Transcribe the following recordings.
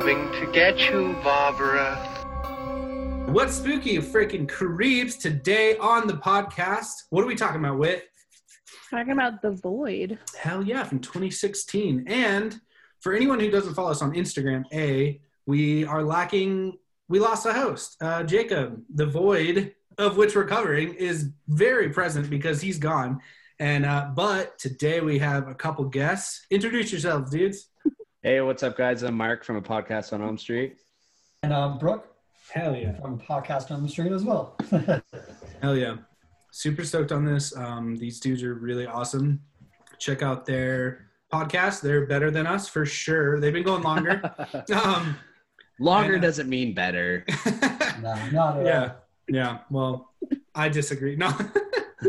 coming to get you, Barbara. What's spooky, freaking creeps? Today on the podcast, what are we talking about, Wit? Talking about the void. Hell yeah, from 2016. And for anyone who doesn't follow us on Instagram, A, we are lacking, we lost a host. Uh, Jacob, the void of which we're covering, is very present because he's gone. And uh, but today we have a couple guests. Introduce yourselves, dudes. Hey, what's up, guys? I'm Marc from a podcast on Elm Street. And I'm Brooke Hell yeah. from Podcast on the Street as well. Hell yeah. Super stoked on this. Um, these dudes are really awesome. Check out their podcast. They're better than us for sure. They've been going longer. um, Longer And, uh, doesn't mean better. no, not at yeah. Yeah. Well, I disagree. No.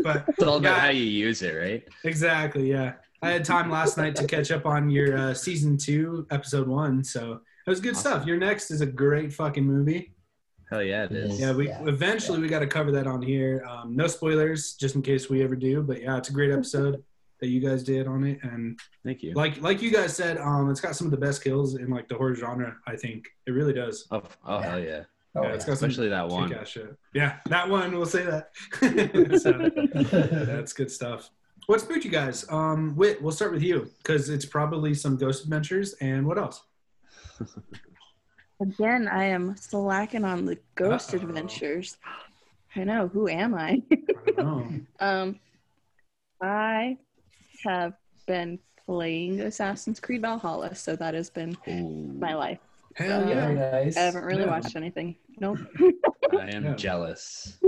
but It's all about Yeah. how you use it, right? exactly. Yeah. I had time last night to catch up on your uh, season two, episode one. So it was good stuff. Your next is a great fucking movie. All. Hell yeah, it is. Yeah, we Yeah. eventually we got to cover that on here. Um, no spoilers, just in case we ever do. But yeah, it's a great episode that you guys did on it, and Thank you. like like you guys said, um, it's got some of the best kills in like the horror genre. I think it really does. Oh, oh hell yeah. Oh, yeah, yeah. it's got Especially that one. Yeah, that one. We'll say that. so, that's good stuff. What spooked you guys? Um, Wit, we'll start with you because it's probably some Ghost Adventures and what else? Again, I am slacking on the ghost Uh-oh. adventures. I know, who am I? I don't know. um I have been playing Assassin's Creed Valhalla, so that has been Ooh, my life. Hell Uh, yeah, nice. I haven't really Yeah. watched anything. Nope. I am Yeah. jealous.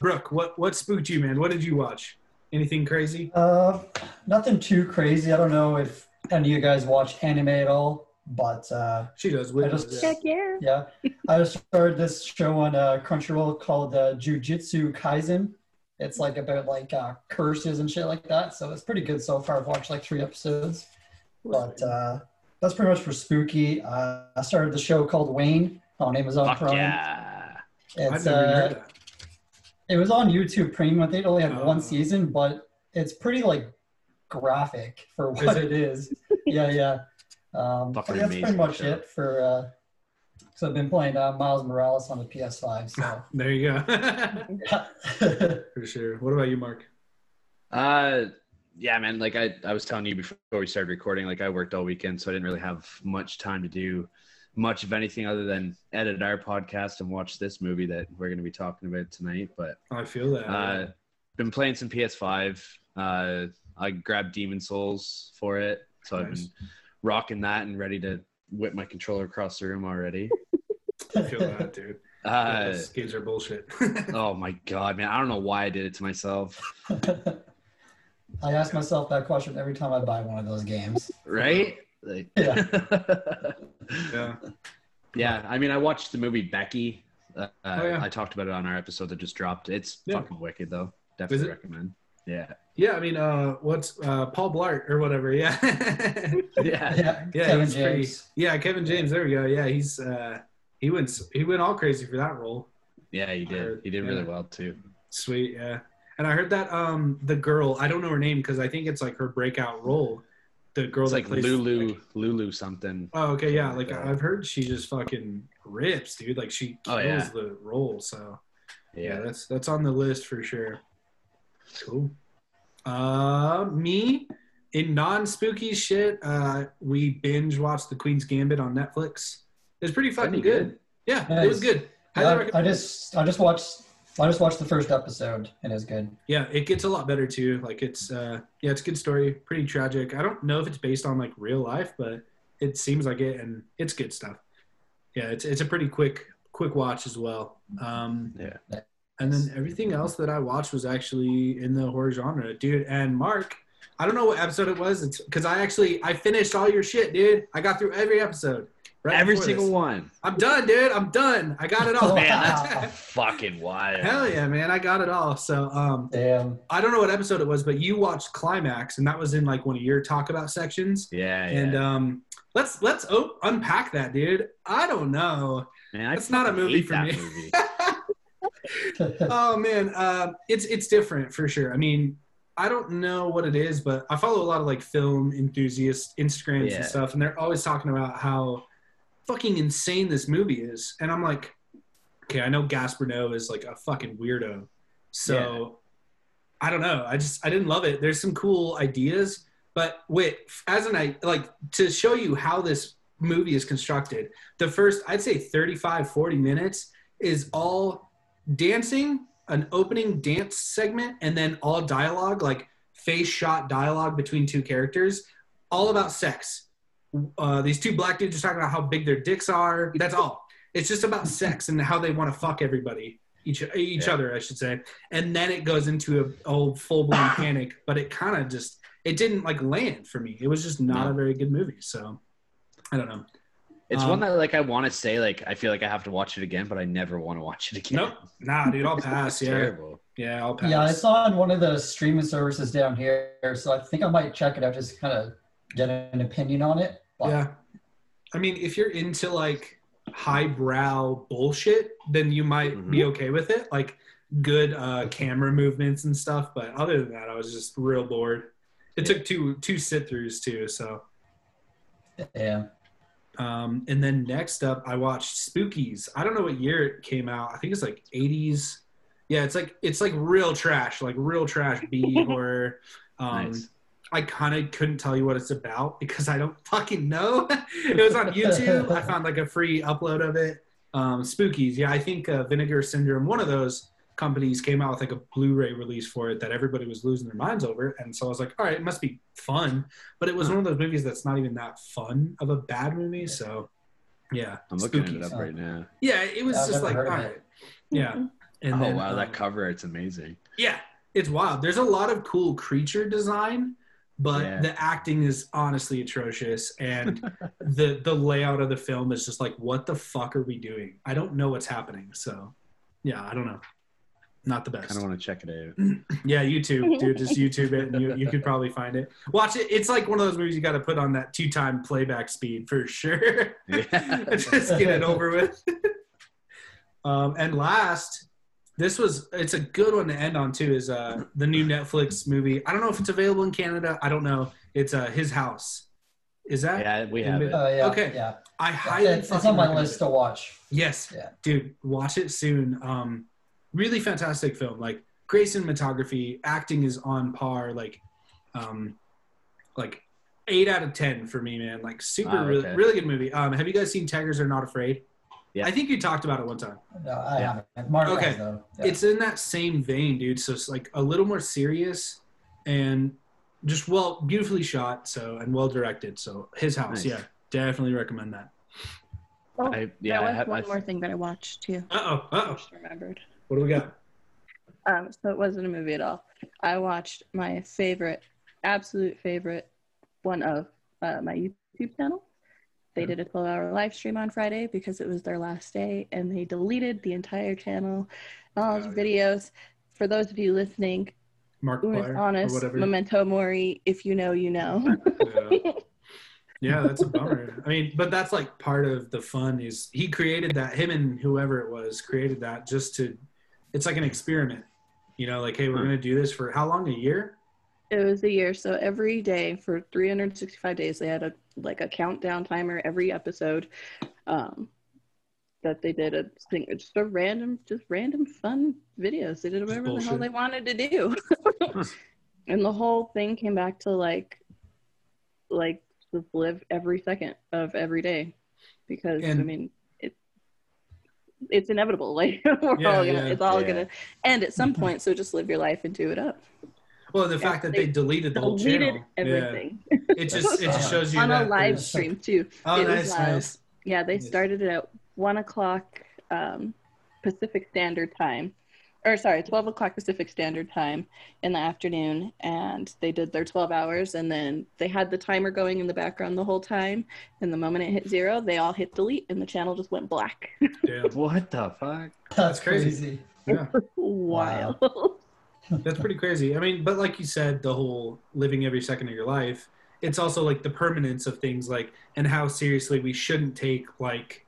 Brooke. What what spooked you, man? What did you watch? Anything crazy? Uh, nothing too crazy. I don't know if any of you guys watch anime at all, but uh, She does. I just- yeah. Heck yeah. yeah, I just started this show on uh, Crunchyroll called uh, Jujutsu Kaisen. It's like about like uh, curses and shit like that. So it's pretty good so far. I've watched like three episodes, but uh, that's pretty much for spooky. Uh, I started the show called Wayne on Amazon Fuck Prime. yeah. I've It's never uh, heard that. It was on YouTube Premium. I think it only had Oh. one season, but it's pretty like graphic for Is what it? it is. yeah, yeah. Um, but that's pretty much show. it for. Uh, so I've been playing uh, Miles Morales on the PS5. So There you go. For sure. What about you, Marc? Uh, yeah, man. Like I, I was telling you before we started recording, like I worked all weekend, so I didn't really have much time to do much of anything other than edit our podcast and watch this movie that we're going to be talking about tonight. But I feel that. Uh, been playing some PS5. Uh, I grabbed Demon's Souls for it, so I've been rocking that and ready to whip my controller across the room already. I feel that, dude. Uh, Those games are bullshit. oh my god, man! I don't know why I did it to myself. I ask myself that question every time I buy one of those games. Right? Like, Yeah. yeah. yeah. I mean, I watched the movie Becky. Uh, Oh, yeah. I talked about it on our episode that just dropped. It's Yeah. fucking wicked, though. Definitely recommend. Yeah. Yeah, I mean, uh, what's uh, Paul Blart or whatever? Yeah, Yeah. Yeah, yeah, Kevin he's pretty. James. Yeah, Kevin James. There we go. Yeah, he's uh, he went he went all crazy for that role. Yeah, he did. heard- He did yeah. really well too. Sweet, yeah. And I heard that um the girl I don't know her name because I think it's like her breakout role. The girl It's that like plays Lulu, like- Lulu something. oh, okay, yeah. Like like. I've heard she just fucking rips, dude. Like she kills Oh, yeah. the role. So yeah, Yeah. that's that's on the list for sure. Cool. Uh, me in non-spooky shit, uh, we binge watched The Queen's Gambit on Netflix. It's pretty fucking good. good. Yeah, it was good. I, I just I just watched I just watched the first episode and it's good. Yeah, it gets a lot better too. Like it's uh yeah, it's a good story, pretty tragic. I don't know if it's based on like real life, but it seems like it and it's good stuff. Yeah, it's it's a pretty quick quick watch as well. Um Yeah. and then everything else that I watched was actually in the horror genre, dude. And Marc, I don't know what episode it was. It's because I actually I finished all your shit, dude. I got through every episode. Right Every single this. one. I'm done, dude. I'm done. I got it all. Man, that's fucking wild. Hell yeah, man! I got it all. So, um, Damn. I don't know what episode it was, but you watched Climax, and that was in like one of your talk about sections. Yeah, yeah. And um, let's let's oh, unpack that, dude. I don't know. Man, I that's not a movie for me. movie. oh man, uh, it's it's different for sure. I mean, I don't know what it is, but I follow a lot of like film enthusiasts, Instagrams Yeah. and stuff, and they're always talking about how fucking insane this movie is. And I'm like, okay, I know Gaspar Noé is like a fucking weirdo. So I don't know. I just I didn't love it. There's some cool ideas, but wait, as an I like to show you how this movie is constructed. The first I'd say 35 40 minutes is all dancing, an opening dance segment and then all dialogue like face shot dialogue between two characters, all about sex. Uh, these two black dudes are talking about how big their dicks are. That's all. It's just about sex and how they want to fuck everybody, each each Yeah. other, I should say. And then it goes into a old full blown panic. But it kind of just it didn't like land for me. It was just not No. a very good movie. So I don't know. It's Um, one that like I want to say like I feel like I have to watch it again, but I never want to watch it again. Nope. Nah, dude, I'll pass. Yeah, terrible. yeah, I'll pass. Yeah, I saw on one of the streaming services down here, so I think I might check it out just kind of get an opinion on it. But Yeah. I mean, if you're into like highbrow bullshit, then you might be okay with it. Like good uh, camera movements and stuff. But other than that, I was just real bored. It took two two sit throughs too. So, yeah. um, and then next up, I watched Spookies. I don't know what year it came out. I think it's like 80s. Yeah, it's like it's like real trash, like real trash B horror. Um, Nice. I kind of couldn't tell you what it's about because I don't fucking know. it was on YouTube. I found like a free upload of it. Um, Spookies, yeah, I think uh, Vinegar Syndrome, one of those companies came out with like a Blu-ray release for it that everybody was losing their minds over, and so I was like, all right, it must be fun. But it was one of those movies that's not even that fun of a bad movie. So, yeah, I'm looking Spookies. it up right now. Yeah, it was Yeah, I've just like, heard all of it. right, yeah. And oh then, wow, that um, cover it's amazing. yeah, it's wild. There's a lot of cool creature design, but Yeah. the acting is honestly atrocious, and the the layout of the film is just like, what the fuck are we doing? I don't know what's happening. So, yeah, I don't know. Not the best. Kind of want to check it out. Yeah, YouTube, dude, just YouTube it, and you you could probably find it. Watch it. It's like one of those movies you got to put on that two time playback speed for sure. Yeah. just get it over with. um, and last, this was it's a good one to end on too. Is uh the new Netflix movie? I don't know if it's available in Canada. I don't know. It's uh His House. Is that? yeah, we have it. Uh, yeah. Okay. Yeah. I highly. It's, it's on my list it. to watch. Yes. Yeah. Dude, watch it soon. Um, really fantastic film. Like great cinematography, acting is on par. Like, um, like eight out of ten for me, man. Like super, Wow, really, really good movie. Um, have you guys seen Tigers Are Not Afraid? Yeah. I think you talked about it one time. No, I Yeah. haven't. Marc Okay. has, though. Yeah. It's in that same vein, dude. So it's like a little more serious and just well, beautifully shot. So and well directed. So his house, Nice. yeah, definitely recommend that. Oh, I, yeah, there I was have, one I, more thing that I watched too. Uh oh, uh I oh. remembered. What do we got? Um, so it wasn't a movie at all. I watched my favorite, absolute favorite, one of uh, my YouTube channel. They did a 12-hour live stream on Friday because it was their last day, and they deleted the entire channel, all the Oh, videos. For those of you listening, Mark is honest, whatever. memento mori. If you know, you know. Yeah. yeah, that's a bummer. I mean, but that's like part of the fun is he created that him and whoever it was created that just to it's like an experiment. You know, like hey, we're hmm. going to do this for how long? A year? It was a year, so every day for 365 days, they had a like a countdown timer every episode. Um, that they did a thing, just a random, just random fun videos. They did whatever the hell they wanted to do, and the whole thing came back to like, like just live every second of every day, because I mean it. It's inevitable. Like we're Yeah, all gonna, yeah. it's all Yeah. gonna end at some point. So just live your life and do it up. Well, the Yeah, fact that they they, deleted the whole Deleted channel. everything. Yeah. It just it just shows you on that a live stream too. Oh, It nice, wild. nice. Yeah, they Yes. started it at one o'clock um, Pacific Standard Time, or sorry, twelve o'clock Pacific Standard Time in the afternoon, and they did their twelve hours, and then they had the timer going in the background the whole time. And the moment it hit zero, they all hit delete, and the channel just went black. Damn. what the fuck? That's crazy. crazy. Yeah. Wild. That's pretty crazy. I mean, but like you said, the whole living every second of your life, it's also like the permanence of things like and how seriously we shouldn't take like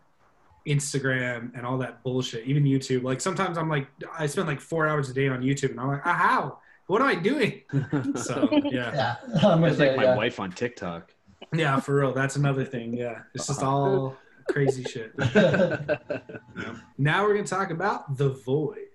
Instagram and all that bullshit, even YouTube. Like sometimes I'm like I spend like four hours a day on YouTube and I'm like, ah, how? What am I doing? So yeah. Yeah. I'm with It's like my yeah. wife on TikTok. Yeah, for real. That's another thing. Yeah. It's just all Crazy shit. Now we're gonna talk about the void.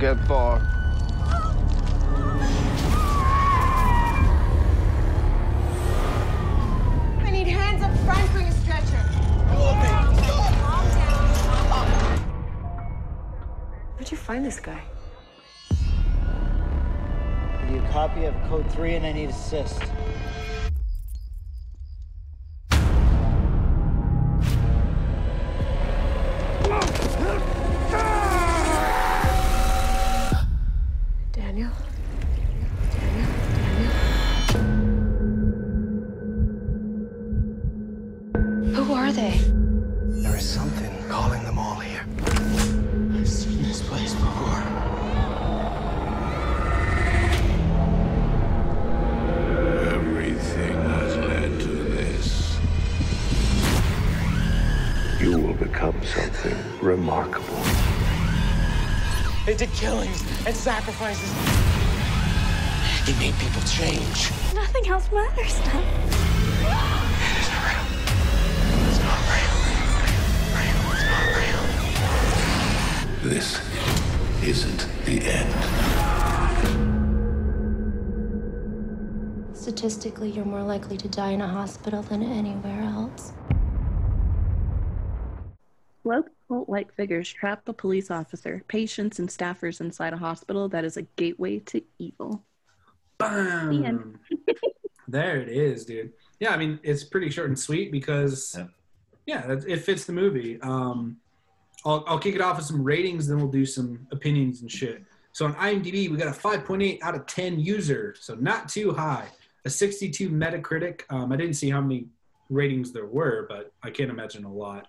Won't get far. I need hands up front for your stretcher. Where'd you find this guy? Give you a copy of code 3 and I need assist. And sacrifices. They made people change. Nothing else matters now. It isn't real. It's not real. Real. It's not real. This isn't the end. Statistically, you're more likely to die in a hospital than anywhere else. Low cult-like figures trap a police officer, patients, and staffers inside a hospital that is a gateway to evil. The. Bam. there it is, dude. Yeah, I mean it's pretty short and sweet because Yeah. yeah, it fits the movie. Um, I'll I'll kick it off with some ratings, then we'll do some opinions and shit. So on IMDb, we got a 5.8 out of 10 user, so not too high. A 62 Metacritic. Um, I didn't see how many ratings there were, but I can't imagine a lot.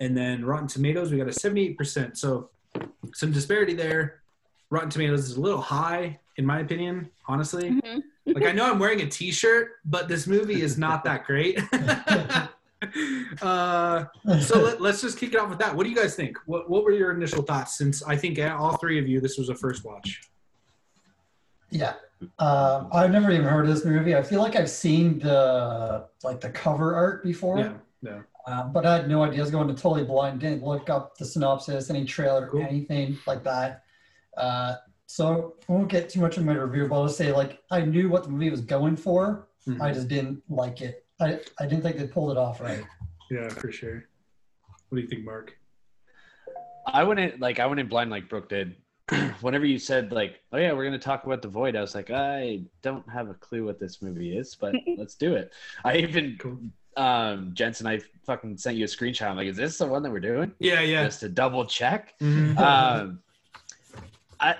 And then Rotten Tomatoes, we got a 78%. So some disparity there. Rotten Tomatoes is a little high, in my opinion, honestly. Mhm. Like I know I'm wearing a T-shirt, but this movie is not that great. uh, so let, us just kick it off with that. What do you guys think? What What were your initial thoughts? Since I think all three of you, this was a first watch. Yeah. Um, I've never even heard of this movie. I feel like I've seen the like the cover art before, Yeah, yeah. Um, but I had no idea. I was going to totally blind. Didn't look up the synopsis, any trailer, Cool. anything like that. Uh, so I won't get too much in my review, but I'll say like I knew what the movie was going for. Mhm. I just didn't like it. I I didn't think they pulled it off right. Yeah, for sure. What do you think, Marc? I went in like I went in blind like Brooke did. Whenever you said like, "Oh yeah, we're gonna talk about the void," I was like, I don't have a clue what this movie is, but let's do it. I even Cool. Um Jensen, I fucking sent you a screenshot. I'm like, is this the one that we're doing? Yeah, yeah. Just to double check. Mhm. um, I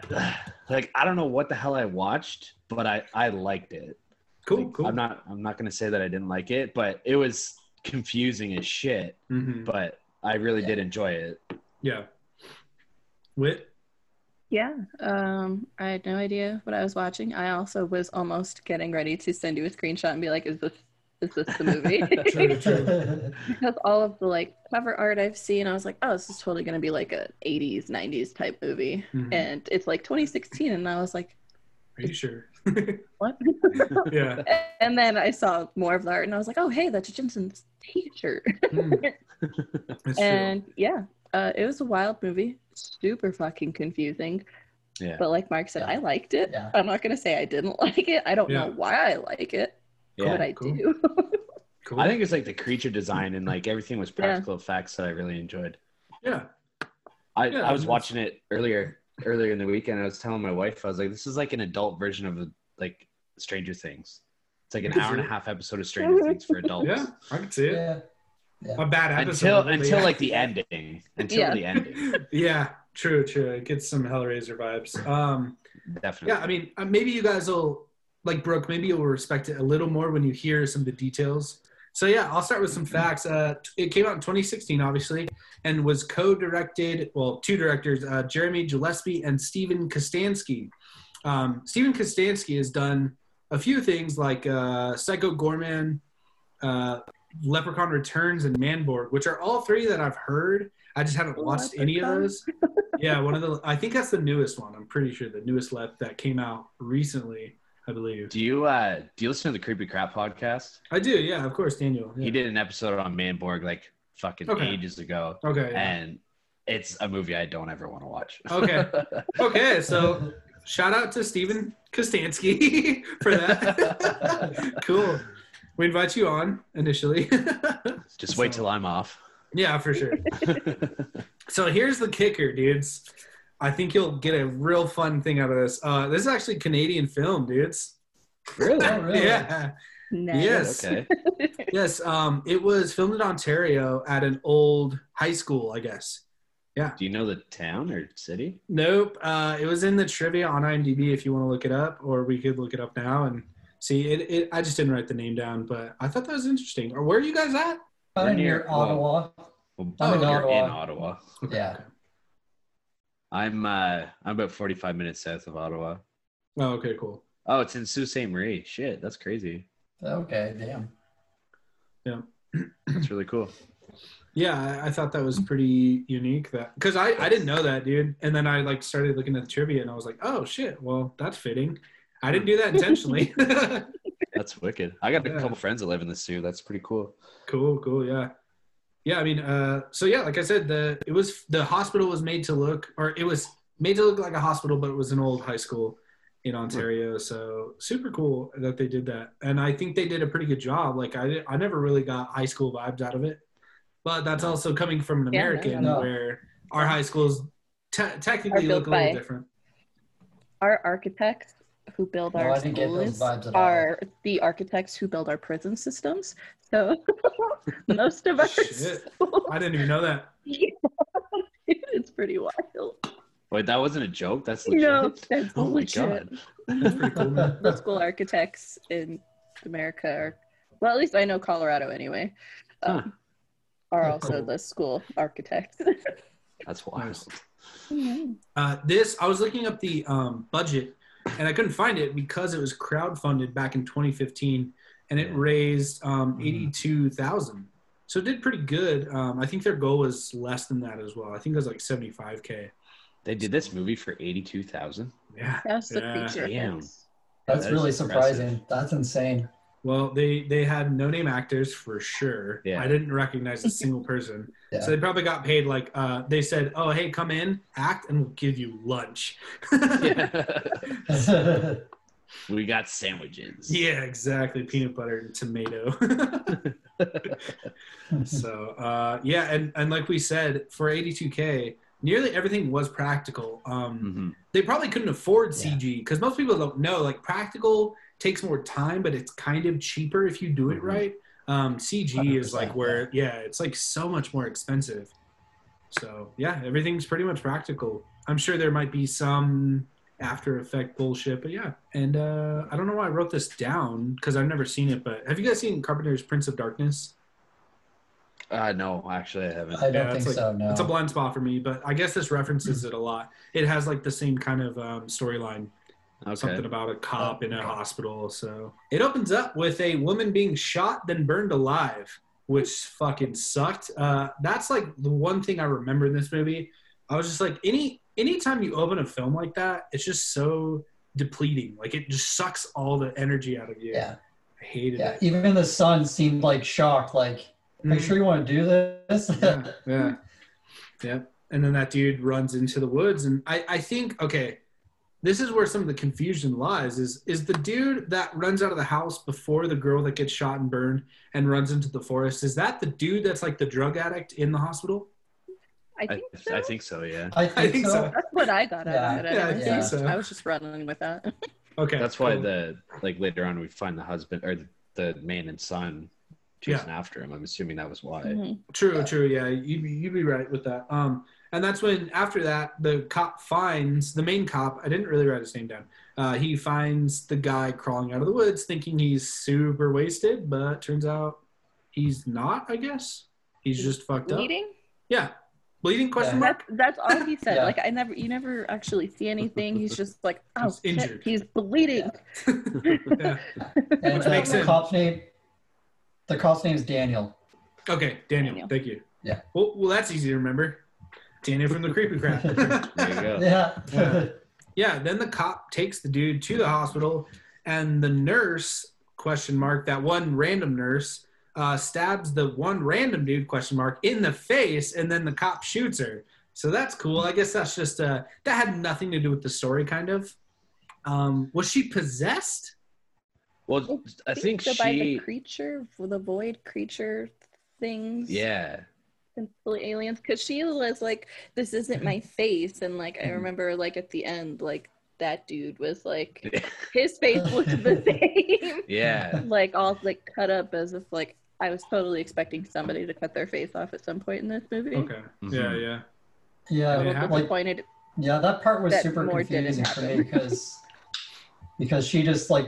like I don't know what the hell I watched, but I I liked it. cool, Like, cool. I'm not I'm not gonna say that I didn't like it, but it was confusing as shit. Mhm. But I really did enjoy it. Yeah. Wit. Yeah, um, I had no idea what I was watching. I also was almost getting ready to send you a screenshot and be like, "Is this is this the movie?" True, true. because all of the like cover art I've seen, I was like, "Oh, this is totally gonna be like a '80s, '90s type movie," Mhm. and it's like 2016, and I was like, Are you sure? "What?" yeah. and then I saw more of the art, and I was like, "Oh, hey, that's Jensen's T-shirt." Mm. That's true. and yeah, uh, it was a wild movie, super fucking confusing. Yeah. But like Marc said, Yeah. I liked it. Yeah. I'm not gonna say I didn't like it. I don't Yeah. know why I like it, Yeah. but I cool. do. Cool. I think it's like the creature design and like everything was Yeah. practical effects that I really enjoyed. yeah. I, Yeah, I was watching it earlier earlier in the weekend. I was telling my wife, I was like, this is like an adult version of like Stranger Things. It's like an hour and a half episode of Stranger Things for adults. Yeah, I can see it. yeah. A bad episode. Until of it, but until yeah. like the ending. Until Yeah. the ending. Yeah, true, true. It gets some Hellraiser vibes. Um, Definitely. yeah, I mean, uh, maybe you guys will like Brooke. Maybe you'll respect it a little more when you hear some of the details. So yeah, I'll start with some facts. Uh, it came out in 2016, obviously, and was co-directed. Well, two directors, uh, Jeremy Gillespie and Steven Kostanski. Um, Steven Kostanski has done a few things like uh, Psycho Goreman, uh, Leprechaun Returns, and Manborg, which are all three that I've heard. I just haven't watched any of those. yeah, one of the. I think that's the newest one. I'm pretty sure the newest lep that came out recently. I believe. Do you uh do you listen to the Creepy Crap podcast? I do. Yeah, of course, Daniel. Yeah. He did an episode on Manborg like fucking Okay. ages ago, Okay. yeah. and it's a movie I don't ever want to watch. Okay. Okay. So shout out to Steven Kostanski for that. cool. We invite you on initially. Just wait till I'm off. yeah, for sure. So here's the kicker, dudes. I think you'll get a real fun thing out of this. Uh, this is actually Canadian film, dudes. really? Oh, really? Yeah. Nice. Yes. Okay. Yes. Um, it was filmed in Ontario at an old high school, I guess. Yeah. Do you know the town or city? Nope. Uh, it was in the trivia on IMDb if you want to look it up, or we could look it up now and see. It, it I just didn't write the name down, but I thought that was interesting. Or where are you guys at? I'm We're near near- Ottawa. Well, I'm in you're Ottawa. in Ottawa. Yeah. I'm uh I'm about 45 minutes south of Ottawa. Oh, okay, cool. Oh, it's in Sault Ste. Marie. Shit, that's crazy. Okay, damn. Yeah, that's really cool. Yeah, I, I thought that was pretty unique. That because I I didn't know that, dude. And then I like started looking at the trivia, and I was like, oh shit, well that's fitting. I didn't do that intentionally. That's wicked. I got a Yeah. couple friends that live in the Soo. That's pretty cool. Cool, cool, yeah, yeah. I mean, uh, so yeah, like I said, the it was the hospital was made to look, or it was made to look like a hospital, but it was an old high school in Ontario. So super cool that they did that, and I think they did a pretty good job. Like I, I never really got high school vibes out of it, but that's also coming from an Yeah, no, American no. where our high schools te- technically look a little by- different. Our architects who build No, our I didn't get those schools vibes all. are the architects who build our prison systems. So most of our Shit. schools, I didn't even know that. it's pretty wild. Wait, that wasn't a joke. That's legit. No, that's oh my god. That's pretty cool. Man. the school architects in America are, well, at least I know Colorado anyway, um, Huh. are Yeah, also cool. the school architects. That's wild. Nice. Uh, this I was looking up the um, budget, and I couldn't find it because it was crowdfunded back in 2015, and it Yeah. raised um, Mhm. 82,000. So it did pretty good. Um, I think their goal was less than that as well. I think it was like 75k. They did this movie for 82,000. Yeah. That's the Yeah. creature. Damn. That's That is really impressive. surprising. That's insane. Well, they they had no name actors for sure. Yeah. I didn't recognize a single person. Yeah. So they probably got paid like uh, they said, "Oh, hey, come in, act, and we'll give you lunch." Yeah. we got sandwiches. Yeah, exactly. Peanut butter and tomato. so uh, yeah, and and like we said, for 82k, nearly everything was practical. Um, Mhm. They probably couldn't afford CG because most people don't know. Like practical takes more time, but it's kind of cheaper if you do it Mhm. right. Um, CG is like where yeah, it's like so much more expensive. So yeah, everything's pretty much practical. I'm sure there might be some after effect bullshit but yeah and uh i don't know why i wrote this down because i've never seen it but have you guys seen carpenter's prince of darkness Uh, no, actually, I haven't. I don't Yeah, think it's like- so. No. it's a blind spot for me but i guess this references it a lot it has like the same kind of um, storyline Okay. something about a cop in a Okay. hospital so it opens up with a woman being shot then burned alive which fucking sucked uh that's like the one thing i remember in this movie i was just like any anytime you open a film like that it's just so depleting like it just sucks all the energy out of you yeah. i hated Yeah. it Even the son seemed like shocked. Like, are you Mhm. sure you want to do this? yeah, yeah, yeah. And then that dude runs into the woods, and I, I think, okay, this is where some of the confusion lies. Is is the dude that runs out of the house before the girl that gets shot and burned and runs into the forest? Is that the dude that's like the drug addict in the hospital? I I, think so. I think so, yeah. I think, I think so. so. That's what I got out of it. I, Yeah, I think seen it. so. I was just running with that. Okay, That's why cool. the like later on we find the husband or the, the man and son chasing after him. I'm assuming that was why. Mhm. True, Yeah. true. Yeah, you'd be, you'd be right with that. Um, and that's when after that the cop finds the main cop. I didn't really write his name down. Uh, he finds the guy crawling out of the woods, thinking he's super wasted, but turns out he's not. I guess he's just fucked up. Bleeding? Yeah, bleeding question Yeah. mark. That's that's all he said. Yeah. Like I never, you never actually see anything. He's just like, oh, He's shit, injured. he's bleeding. yeah. And Which uh, makes the sense. cop's name, The cop's name is Daniel. Okay, Daniel. Daniel. Thank you. Yeah. Well, well, that's easy to remember. Daniel from the Creepy Crap. There you go. Yeah. Yeah. yeah. Then the cop takes the dude to the hospital, and the nurse question mark that one random nurse uh, stabs the one random dude question mark in the face, and then the cop shoots her. So that's cool. I guess that's just uh, that had nothing to do with the story, kind of. Um, was she possessed? Well, I think so by the she. creature, the void creature things. Yeah. Simply aliens, because she was like, "This isn't my face," and like Mm-hmm. I remember, like at the end, like that dude was like, his face looked the same, Yeah. like all like cut up as if like I was totally expecting somebody to cut their face off at some point in this movie. Okay. Mhm. Yeah, yeah. Yeah. a it little. Like, disappointed. yeah, that part was That super confusing for me because because she just like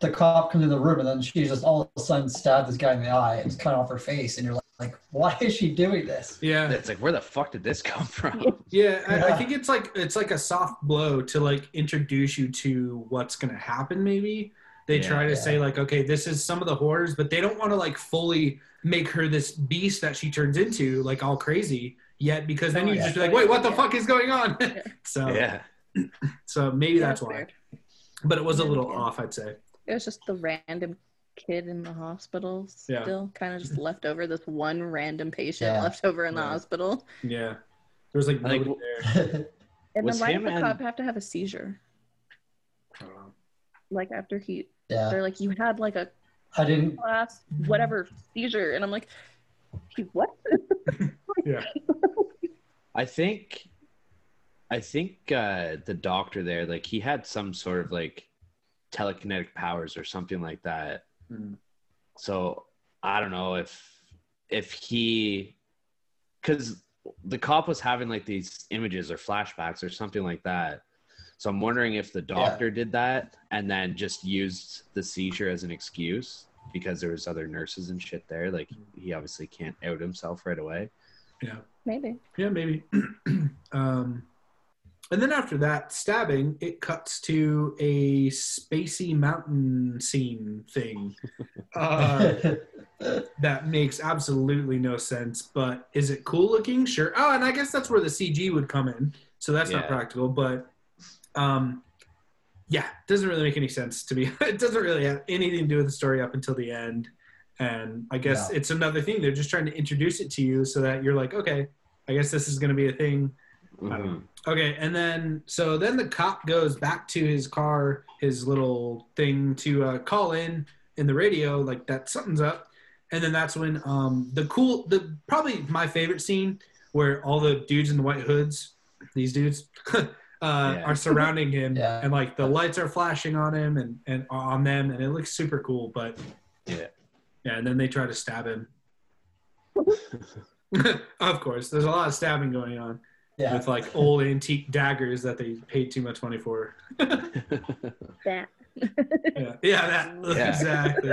the cop comes in the room and then she just all of a sudden stabbed this guy in the eye and cut off her face and you're like, like why is she doing this? Yeah. It's like, where the fuck did this come from? Yeah, I, I think it's like it's like a soft blow to like introduce you to what's gonna happen. Maybe they Yeah. try to Yeah. say like, okay, this is some of the horrors, but they don't want to like fully make her this beast that she turns into, like all crazy yet, because then Oh, you yeah. just be like, wait, what the Yeah. fuck is going on? so Yeah. so maybe Yeah, that's it's why, but it was a little yeah. off, I'd say. It was just the random kid in the hospital Yeah. still kind of just left over this one random patient Yeah. left over in the hospital Yeah, there was like I think- nobody there. and Was then why did the and- cop have to have a seizure I don't know. like after he yeah. they're like you had like a I didn't class whatever seizure and i'm like he what Yeah, I think I think uh the doctor there, like he had some sort of like telekinetic powers or something like that. Mhm. So I don't know if if he because the cop was having like these images or flashbacks or something like that. So I'm wondering if the doctor did that and then just used the seizure as an excuse because there was other nurses and shit there. Like he obviously can't out himself right away. yeah. maybe Yeah, maybe. um, and then after that stabbing, it cuts to a spacey mountain scene thing uh, that makes absolutely no sense. But is it cool looking? Sure. Oh, and I guess that's where the CG would come in. So that's not practical. But um, yeah, doesn't really make any sense to me. it doesn't really have anything to do with the story up until the end. And I guess No. it's another thing. They're just trying to introduce it to you so that you're like, okay, I guess this is going to be a thing. I don't. Okay, and then so then the cop goes back to his car, his little thing to uh, call in in the radio, like that something's up, and then that's when um the cool the probably my favorite scene where all the dudes in the white hoods, these dudes, uh, are surrounding him, Yeah. and like the lights are flashing on him and and on them, and it looks super cool. But Yeah. yeah, and then they try to stab him. of course, there's a lot of stabbing going on yeah. with like old antique daggers that they paid too much money for. that Yeah, yeah, that Yeah. exactly.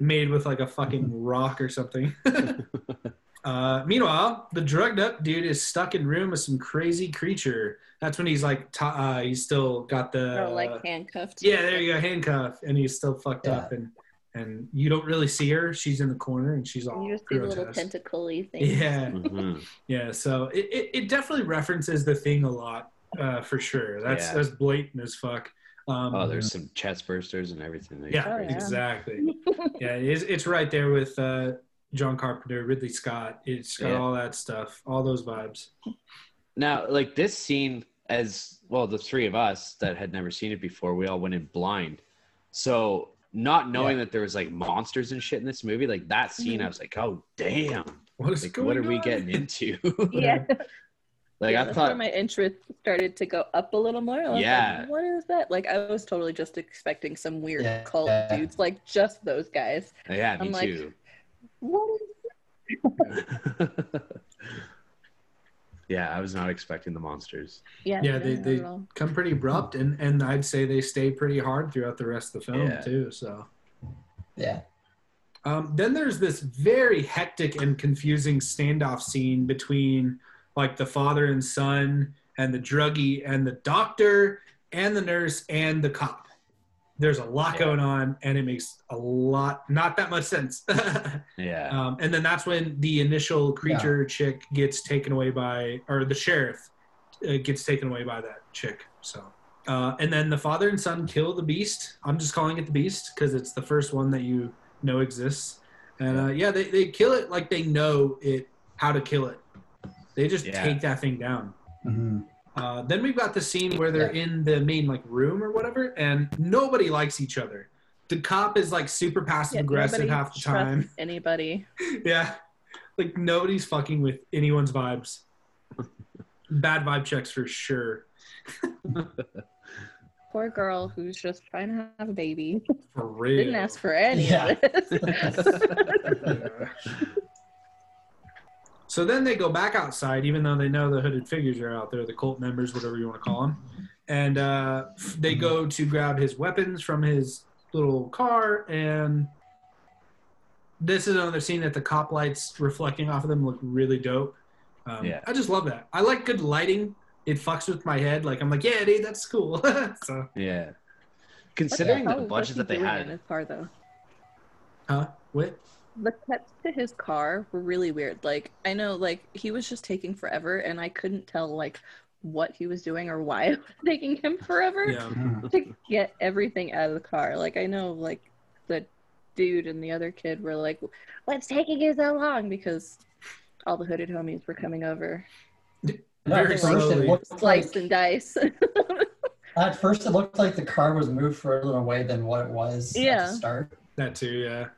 Made with like a fucking rock or something. uh, meanwhile, the drugged up dude is stuck in room with some crazy creature. That's when he's like, t- uh, he's still got the or like handcuffed yeah, there you go, handcuff, and he's still fucked Yeah. up, and and you don't really see her. She's in the corner, and she's all you just see the little grotesque. tentacle-y thing Yeah, Mhm. yeah. So it, it, it definitely references the thing a lot, uh, for sure. That's Yeah. that's blatant as fuck. Um, Oh, there's some chest bursters and everything. Like yeah, Oh, yeah. exactly. yeah, it's, it's right there with uh, John Carpenter, Ridley Scott. It's got Yeah. all that stuff, all those vibes. Now, like this scene, as well, the three of us that had never seen it before, we all went in blind. So, not knowing that there was like monsters and shit in this movie, like that scene, I was like, oh damn, What is like going what are we getting into? yeah like yeah, I that's thought, my interest started to go up a little more. I was like, Yeah. what is that? Like, I was totally just expecting some weird Yeah. cult dudes, like just those guys. yeah, me I'm like, too. What is yeah, I was not expecting the monsters. Yeah, Yeah, they, they come pretty abrupt, and, and I'd say they stay pretty hard throughout the rest of the film, Yeah. too. So. Yeah. Um, then there's this very hectic and confusing standoff scene between like the father and son and the druggie and the doctor and the nurse and the cop. There's a lot Yeah. going on, and it makes a lot not that much sense. Yeah. um, and then that's when the initial creature chick gets taken away by, or the sheriff uh, gets taken away by that chick. So. Uh, and then the father and son kill the beast. I'm just calling it the beast because it's the first one that you know exists. And uh, yeah, they, they kill it like they know it how to kill it. They just Yeah. take that thing down. hmm Uh, then we've got the scene where they're in the main like room or whatever, and nobody likes each other. The cop is like super passive Yeah, aggressive half the time. Anybody? yeah, like nobody's fucking with anyone's vibes. Bad vibe checks for sure. Poor girl who's just trying to have a baby. For real. Didn't ask for any Yeah. of this. So then they go back outside, even though they know the hooded figures are out there, the cult members, whatever you want to call them. And uh, they go to grab his weapons from his little car. And this is another scene that the cop lights reflecting off of them look really dope. Um, Yeah. I just love that. I like good lighting. It fucks with my head. Like, I'm like, yeah, dude, that's cool. so, Yeah. Considering What the budget that they had, in his car though. huh? What? The cuts to his car were really weird. Like I know, like he was just taking forever, and I couldn't tell like what he was doing or why it was taking him forever Yeah. to get everything out of the car. Like I know, like the dude and the other kid were like, "What's taking you so long?" Because all the hooded homies were coming over, Very At first, slowly. it looked slice like and dice. at first it looked like the car was moved further away than what it was at Yeah. the start. That too, yeah.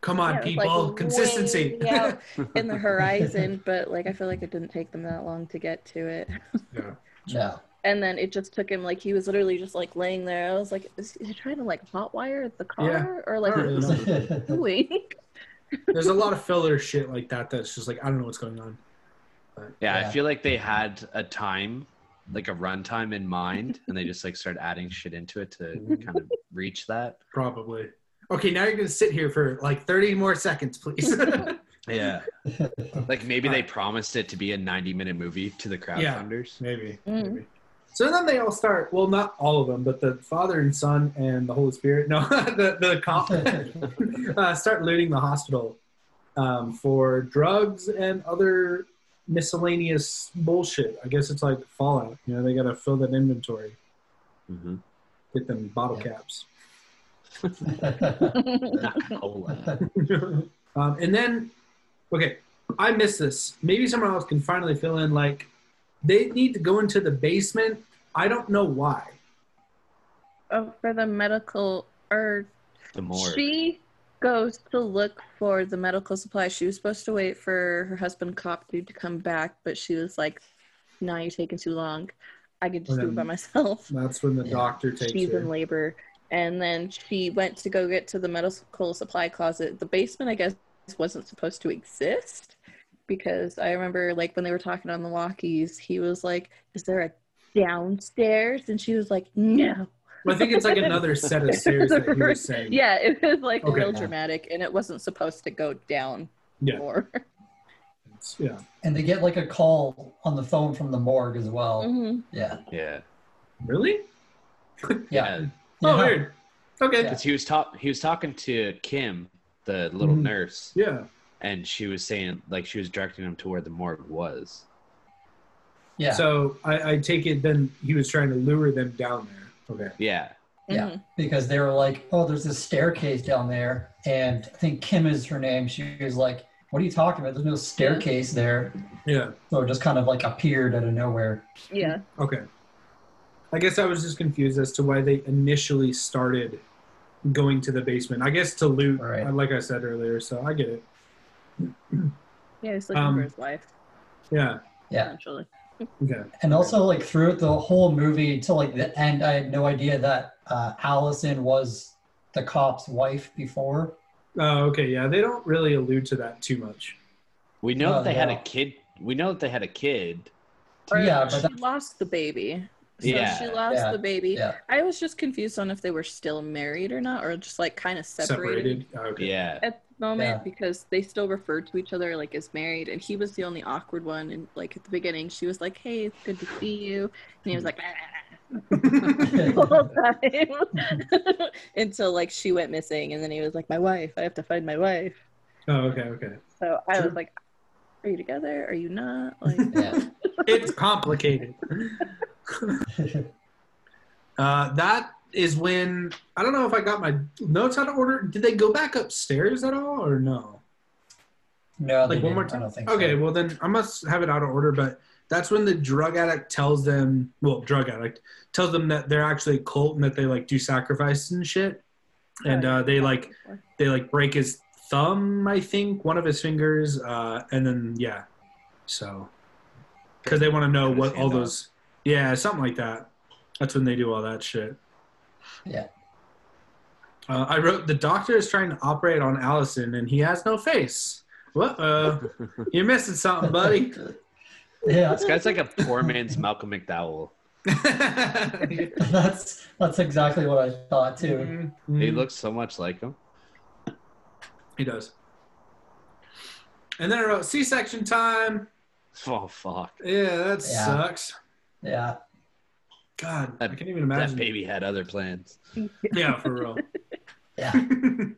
Come on, Yeah, people. like, Consistency. out in the horizon, but like I feel like it didn't take them that long to get to it. yeah. Yeah. And then it just took him like he was literally just like laying there. I was like, is he trying to like hotwire the car Yeah. or like I don't what really is know. he doing? There's a lot of filler shit like that that's just like I don't know what's going on. But, yeah, Yeah. I feel like they had a time, like a runtime in mind, and they just like started adding shit into it to Mhm. kind of reach that. probably. Okay, now you're gonna sit here for like 30 more seconds, please. Yeah. Like maybe they promised it to be a 90 minute movie to the Yeah. crowdfunders. maybe, Mm. maybe. So then they all start. Well, not all of them, but the Father and Son and the Holy Spirit. No, the the cop uh, start looting the hospital um, for drugs and other miscellaneous bullshit. I guess it's like Fallout. You know, they gotta fill that inventory, Mm-hmm. get them bottle caps. Cola. um, and then, okay, I missed this. Maybe someone else can finally fill in. Like, they need to go into the basement. I don't know why. oh, for the medical or The more. she goes to look for the medical supplies. She was supposed to wait for her husband cop dude to come back, but she was like, "No, you're taking too long. I could just do it by myself." That's when the Yeah. doctor takes she's her. in labor and then she went to go get to the medical supply closet the basement i guess wasn't supposed to exist because i remember like when they were talking on the walkies he was like is there a downstairs and she was like no Well, I think it's like another set of stairs that he was saying. yeah it was like Okay. real dramatic and it wasn't supposed to go down Yeah. more It's- yeah. and they get like a call on the phone from the morgue as well. Mhm. Yeah. Yeah. Really? Yeah. Oh, weird. Okay. Because he was talk he was talking to Kim, the little Mhm. nurse, Yeah. and she was saying like she was directing him to where the morgue was. Yeah. So I, I take it then he was trying to lure them down there. Okay. Yeah. Yeah. Mhm. because they were like, "Oh, there's this staircase down there," and I think Kim is her name. She was like, "What are you talking about? There's no staircase there." Yeah. So it just kind of like appeared out of nowhere. yeah Okay. I guess I was just confused as to why they initially started going to the basement. I guess to loot, Right. uh, like I said earlier. So I get it. yeah he's looking Um, for his wife Yeah. Yeah. essentially Okay. And also, like throughout the whole movie until like the end, I had no idea that uh, Allison was the cop's wife before. Oh, okay. Yeah. They don't really allude to that too much. We know Oh, that they had a kid. We know that they had a kid. Or yeah, but she that, lost the baby so Yeah. she lost Yeah. the baby yeah, I was just confused on if they were still married or not, or just like kind of separated, Separated. Okay. Yeah. at the moment Yeah. because they still referred to each other like as married, and he was the only awkward one. And like at the beginning, she was like, "Hey, it's good to see you," and he was like, "Ah." ah, ah, ah. the time until like she went missing, and then he was like, "My wife, I have to find my wife." Oh, okay, okay. So I Sure. was like, "Are you together? Are you not?" Like, Yeah. It's complicated. Uh, that is when I don't know if I got my notes out of order. Did they go back upstairs at all, or no? No, like one more time. I don't think okay, so. well then I must have it out of order. But that's when the drug addict tells them, well, drug addict tells them that they're actually a cult and that they like do sacrifices and shit. And uh, they like they like break his thumb, I think, one of his fingers, uh, and then yeah, so because they want to know what all those, yeah, something like that. That's when they do all that shit. Yeah. Uh, I wrote the doctor is trying to operate on Allison and he has no face. What? Uh, you're missing something, buddy. Yeah, This guy's like a poor man's Malcolm McDowell. that's that's exactly what I thought too. Mm-hmm. He looks so much like him. He does. And then I wrote C-section time. Oh fuck! Yeah, that Yeah. sucks. Yeah, God, I can't even imagine. That baby had other plans. Yeah, for real. yeah.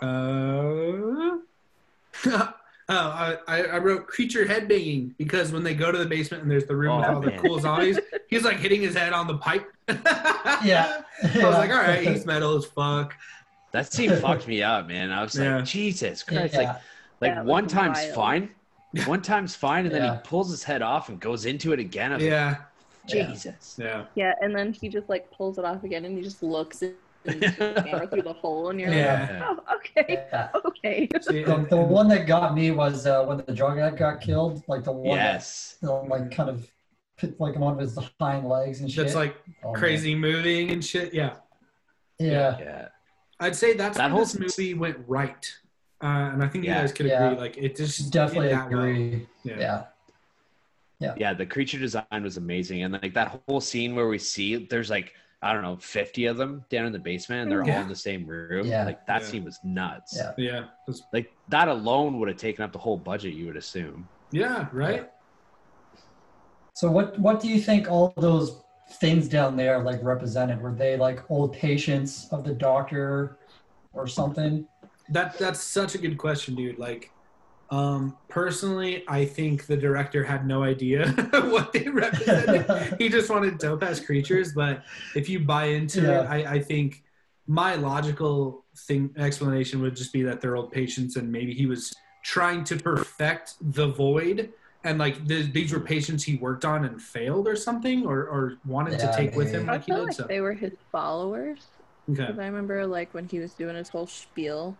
Uh, oh, I, I I wrote creature headbanging because when they go to the basement and there's the room with Oh, all the cool zombies, he's like hitting his head on the pipe. Yeah. I was like, all right, he's metal as fuck. That scene fucked me up, man. I was like, Yeah. Jesus Christ! Yeah. Like, like That one time's wild. fine, one time's fine, and then Yeah. he pulls his head off and goes into it again. I was like, Yeah, Yeah. Jesus. yeah, yeah, and then he just like pulls it off again, and he just looks in the camera through the hole, and you're Yeah. like, "Oh, okay, Yeah. okay." See, The, the one that got me was uh, when the drug addict got killed. Like the one Yes. that like kind of put like one of his hind legs and shit. that's like Oh, man. crazy moving and shit. Yeah, Yeah. Yeah. I'd say that's That when whole this movie went right, uh, and I think you guys could Yeah. agree. Like it just Definitely did that well. agree. Yeah. Yeah. Yeah, the creature design was amazing, and like that whole scene where we see there's like I don't know, fifty of them down in the basement, and they're Yeah. all in the same room. Yeah. Like that Yeah. scene was nuts. Yeah. Yeah, was- Like that alone would have taken up the whole budget. You would assume. yeah, right. So what what do you think all those things down there like represented? Were they like old patients of the doctor or something? That that's such a good question, dude. Like, um, personally, I think the director had no idea what they represented. he just wanted dope ass creatures. But if you buy into Yeah. it, I, I think my logical thing explanation would just be that they're old patients, and maybe he was trying to perfect the void. And like th- these were patients he worked on and failed or something, or, or wanted Yeah, to take with him maybe. I like he feel did. like So they were his followers. okay, Because I remember like when he was doing his whole spiel,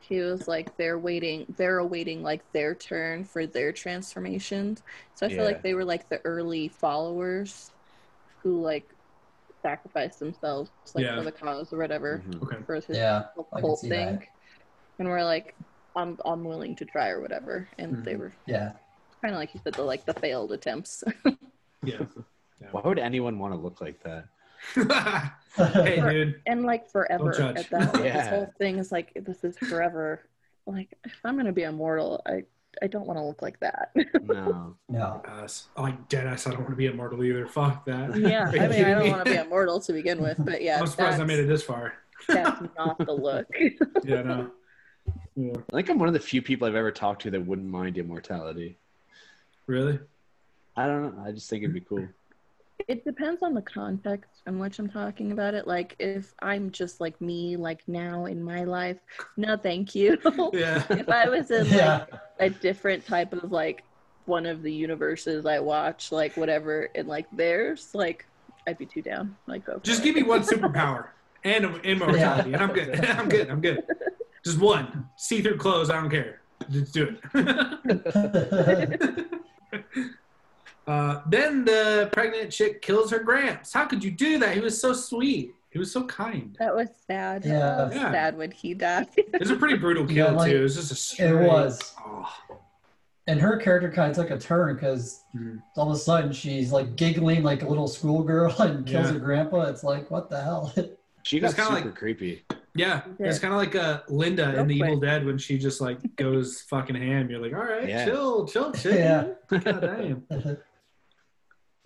he was like they're waiting they're awaiting like their turn for their transformations. So I feel Yeah. like they were like the early followers who like sacrificed themselves like Yeah. for the cause or whatever Mhm. okay. for his Yeah, whole I can cult thing. that. And we're like, I'm I'm willing to try or whatever. And they Mhm. were Yeah. kind of like you said, the like the failed attempts. Yeah. Why would anyone want to look like that? hey, dude. and like forever judge. at that. Like, This whole thing is like this is forever. Like if I'm gonna be immortal, I I don't want to look like that. No. No. Ass. Oh, like dead ass. I don't want to be immortal either. Fuck that. yeah, I mean I don't want to be immortal to begin with, but yeah, I'm surprised I made it this far. that's not the look. Yeah, no. Yeah. I think I'm one of the few people I've ever talked to that wouldn't mind immortality. Really? I don't know. I just think it'd be cool. It depends on the context in which I'm talking about it. Like if I'm just like me, like now in my life, no, thank you. Yeah. if I was in Yeah. like a different type of like one of the universes I watch, like whatever, and like theirs, like I'd be too down. Like go. for Just it. give me one superpower and immortality, and I'm good. I'm good. I'm good. Just one. See through clothes. I don't care. Just do it. uh, then the pregnant chick kills her gramps. How could you do that? He was so sweet. He was so kind. That was sad. Yeah. That was Yeah. sad when he died. It was a pretty brutal kill Yeah, like- too. It was just a straight. It was. Oh. And her character kind of took a turn because Mhm. all of a sudden she's like giggling like a little schoolgirl and kills Yeah. her grandpa. It's like, what the hell? She was kinda like- creepy. Yeah, Yeah. it's kind of like uh, Linda Real in The Evil. Dead when she just like goes fucking ham. You're like, all right, Yeah. chill, chill, chill. Yeah. God damn.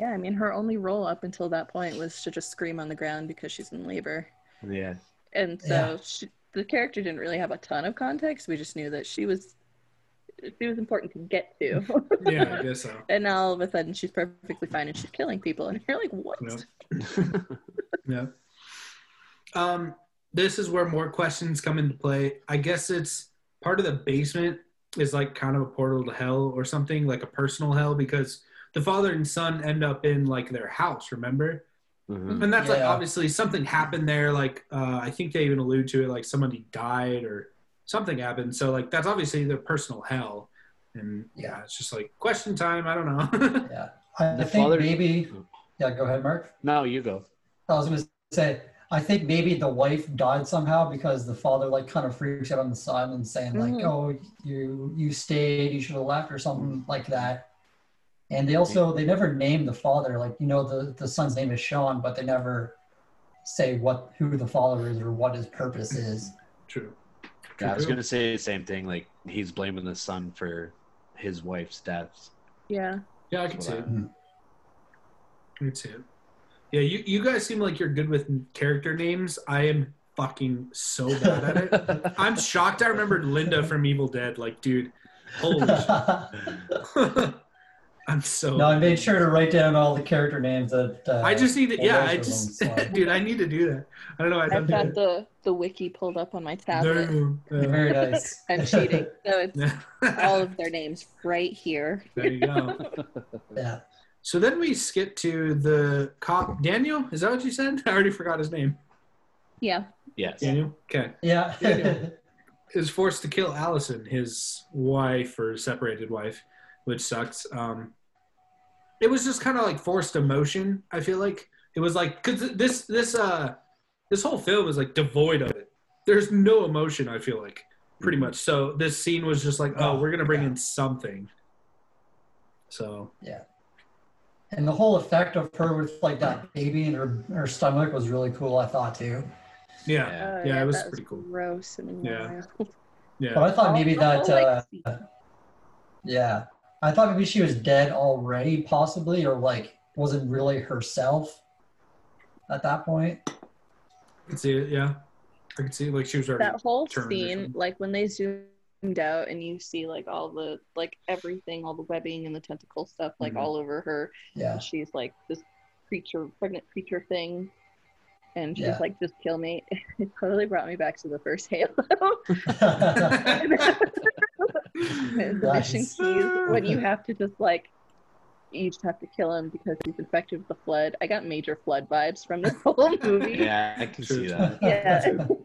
Yeah, I mean, her only role up until that point was to just scream on the ground because she's in labor. Yeah. And so Yeah. she, the character didn't really have a ton of context. We just knew that she was she was important to get to. Yeah, I guess so. and now all of a sudden she's perfectly fine and she's killing people and you're like, what? Yep. Yeah. Um, this is where more questions come into play. I guess it's part of the basement is like kind of a portal to hell or something, like a personal hell, because the father and son end up in like their house, remember? Mhm. And that's like obviously something happened there. Like uh, I think they even allude to it, like somebody died or something happened. So like that's obviously their personal hell. And yeah, it's just like question time. I don't know. Yeah. I, The I think father- maybe. Yeah, go ahead, Marc. No, you go. I was going to say, I think maybe the wife died somehow because the father like kind of freaks out on the son and saying like, Mhm. "Oh, you you stayed, you should have left" or something like that. And they also they never name the father. Like you know, the the son's name is Sean, but they never say what who the father is or what his purpose is. True. Yeah, I was gonna say the same thing. Like he's blaming the son for his wife's death. Yeah. Yeah, I can see it. Mhm. I can. Yeah, you, you guys seem like you're good with character names. I am fucking so bad at it. I'm shocked I remembered Linda from Evil Dead. Like, dude, holy shit. I'm so no, I made sure to write down all the character names that. Uh, I just need to yeah, I just them, so. dude, I need to do that. I don't know, I I've don't do got it. the, the wiki pulled up on my tablet. No, no. Very nice. I'm cheating. So it's Yeah. all of their names right here. there you go. yeah. So then we skip to the cop Daniel. Is that what you said? I already forgot his name. Yeah. Yes. Daniel. Okay. Yeah. Daniel. Is forced to kill Allison, his wife or separated wife, which sucks. Um, it was just kind of like forced emotion. I feel like it was like because this this uh this whole film is like devoid of it. There's no emotion. I feel like pretty much. So this scene was just like, oh, we're gonna bring yeah. in something. So yeah, And the whole effect of her with like that baby in her, her stomach was really cool, I thought too. yeah, Oh, yeah, it was that pretty cool. Gross and Yeah. wild. Yeah. But I thought maybe that, uh, yeah, I thought maybe she was dead already, possibly, or like wasn't really herself at that point. I can see it. Yeah, I could see. Like she was already. that whole scene, like when they zoomed out and you see like all the like everything, all the webbing and the tentacle stuff, like Mhm. all over her, Yeah. and she's like this creature, pregnant creature thing, and she's Yeah. like, "Just kill me." It totally brought me back to the first Halo. the mission Keyes when you have to just like you just have to kill him because he's infected with the flood. I got major flood vibes from this whole movie. Yeah, I can see that. Yeah.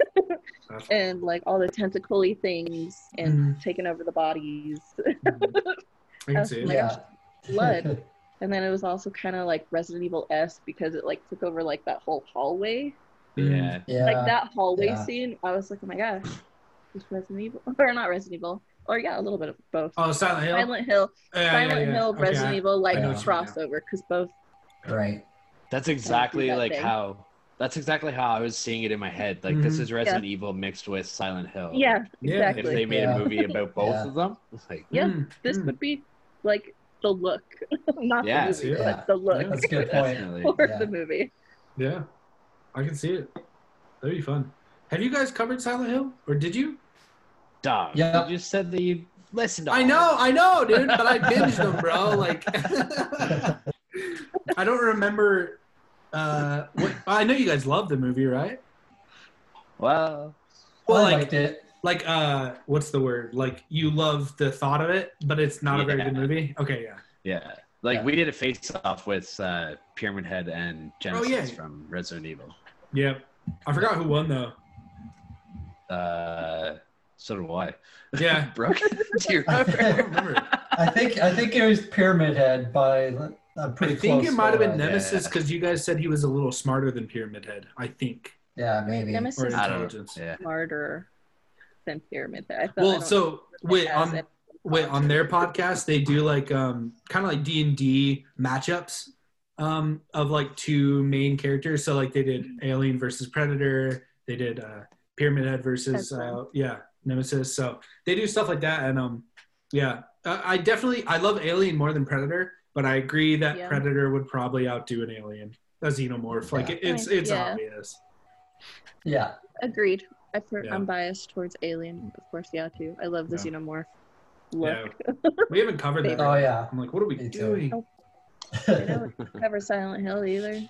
And like all the tentacly things and Mhm. taking over the bodies. I can see it. my yeah. gosh, blood. And then it was also kind of like Resident Evil S because it like took over like that whole hallway. Yeah. yeah. Like that hallway yeah. scene, I was like, oh my gosh, it's Resident Evil or not Resident Evil, or yeah, a little bit of both. Oh, Silent Hill. Silent Hill, Yeah, yeah, Silent yeah. Hill, Okay, Resident I- Evil, like I know what you mean now. crossover because both. Right. That's exactly that like thing. how. That's exactly how I was seeing it in my head. Like this Mhm. is Resident Evil mixed with Silent Hill. Yeah, Yeah. If they made Yeah. a movie about both Yeah. of them, it's like Yeah, Mm, this mm. would be like the look, not Yeah, the movie, yeah. but the look That's a good point. definitely. for Yeah. the movie. Yeah, I can see it. That'd be fun. Have you guys covered Silent Hill, or did you? Dog. Yeah. You just said that you listened to I know, of I know, dude, but I binged them, bro. Like, I don't remember. Uh, what, I know you guys love the movie, right? it. Well, Well, I like, liked it. like, uh, what's the word? Like, you love the thought of it, but it's not a very good movie. Okay, yeah. yeah. Like Yeah. we did a face off with uh, Pyramid Head and Nemesis Oh, yeah. from Resident Evil. Yep. I forgot who won though. Uh, so do I. Yeah. Brooke, do you I remember? don't. I think I think it was Pyramid Head by a pretty I think close it might have been score. Nemesis Yeah. because you guys said he was a little smarter than Pyramid Head. I think, Yeah, maybe. or Nemesis is I don't know. intelligence. Yeah. smarter than Pyramid Head. I thought, I Well, so wait on it. wait on their podcast they do like um kind of like D and D matchups um of like two main characters. So like they did Alien versus Predator. They did uh Pyramid Head versus uh yeah Nemesis. So they do stuff like that and um yeah. Uh, I definitely I love Alien more than Predator, but I agree that Yeah. Predator would probably outdo an Alien, a Xenomorph. Like Yeah. it, it's it's Yeah. obvious. yeah. Agreed. I pre- Yeah. I'm biased towards Alien, of course. Yeah, too. I love the Yeah. xenomorph look. Yeah. We haven't covered that. Oh yeah. I'm like, what are we Me too. doing? Oh. I don't cover Silent Hill either.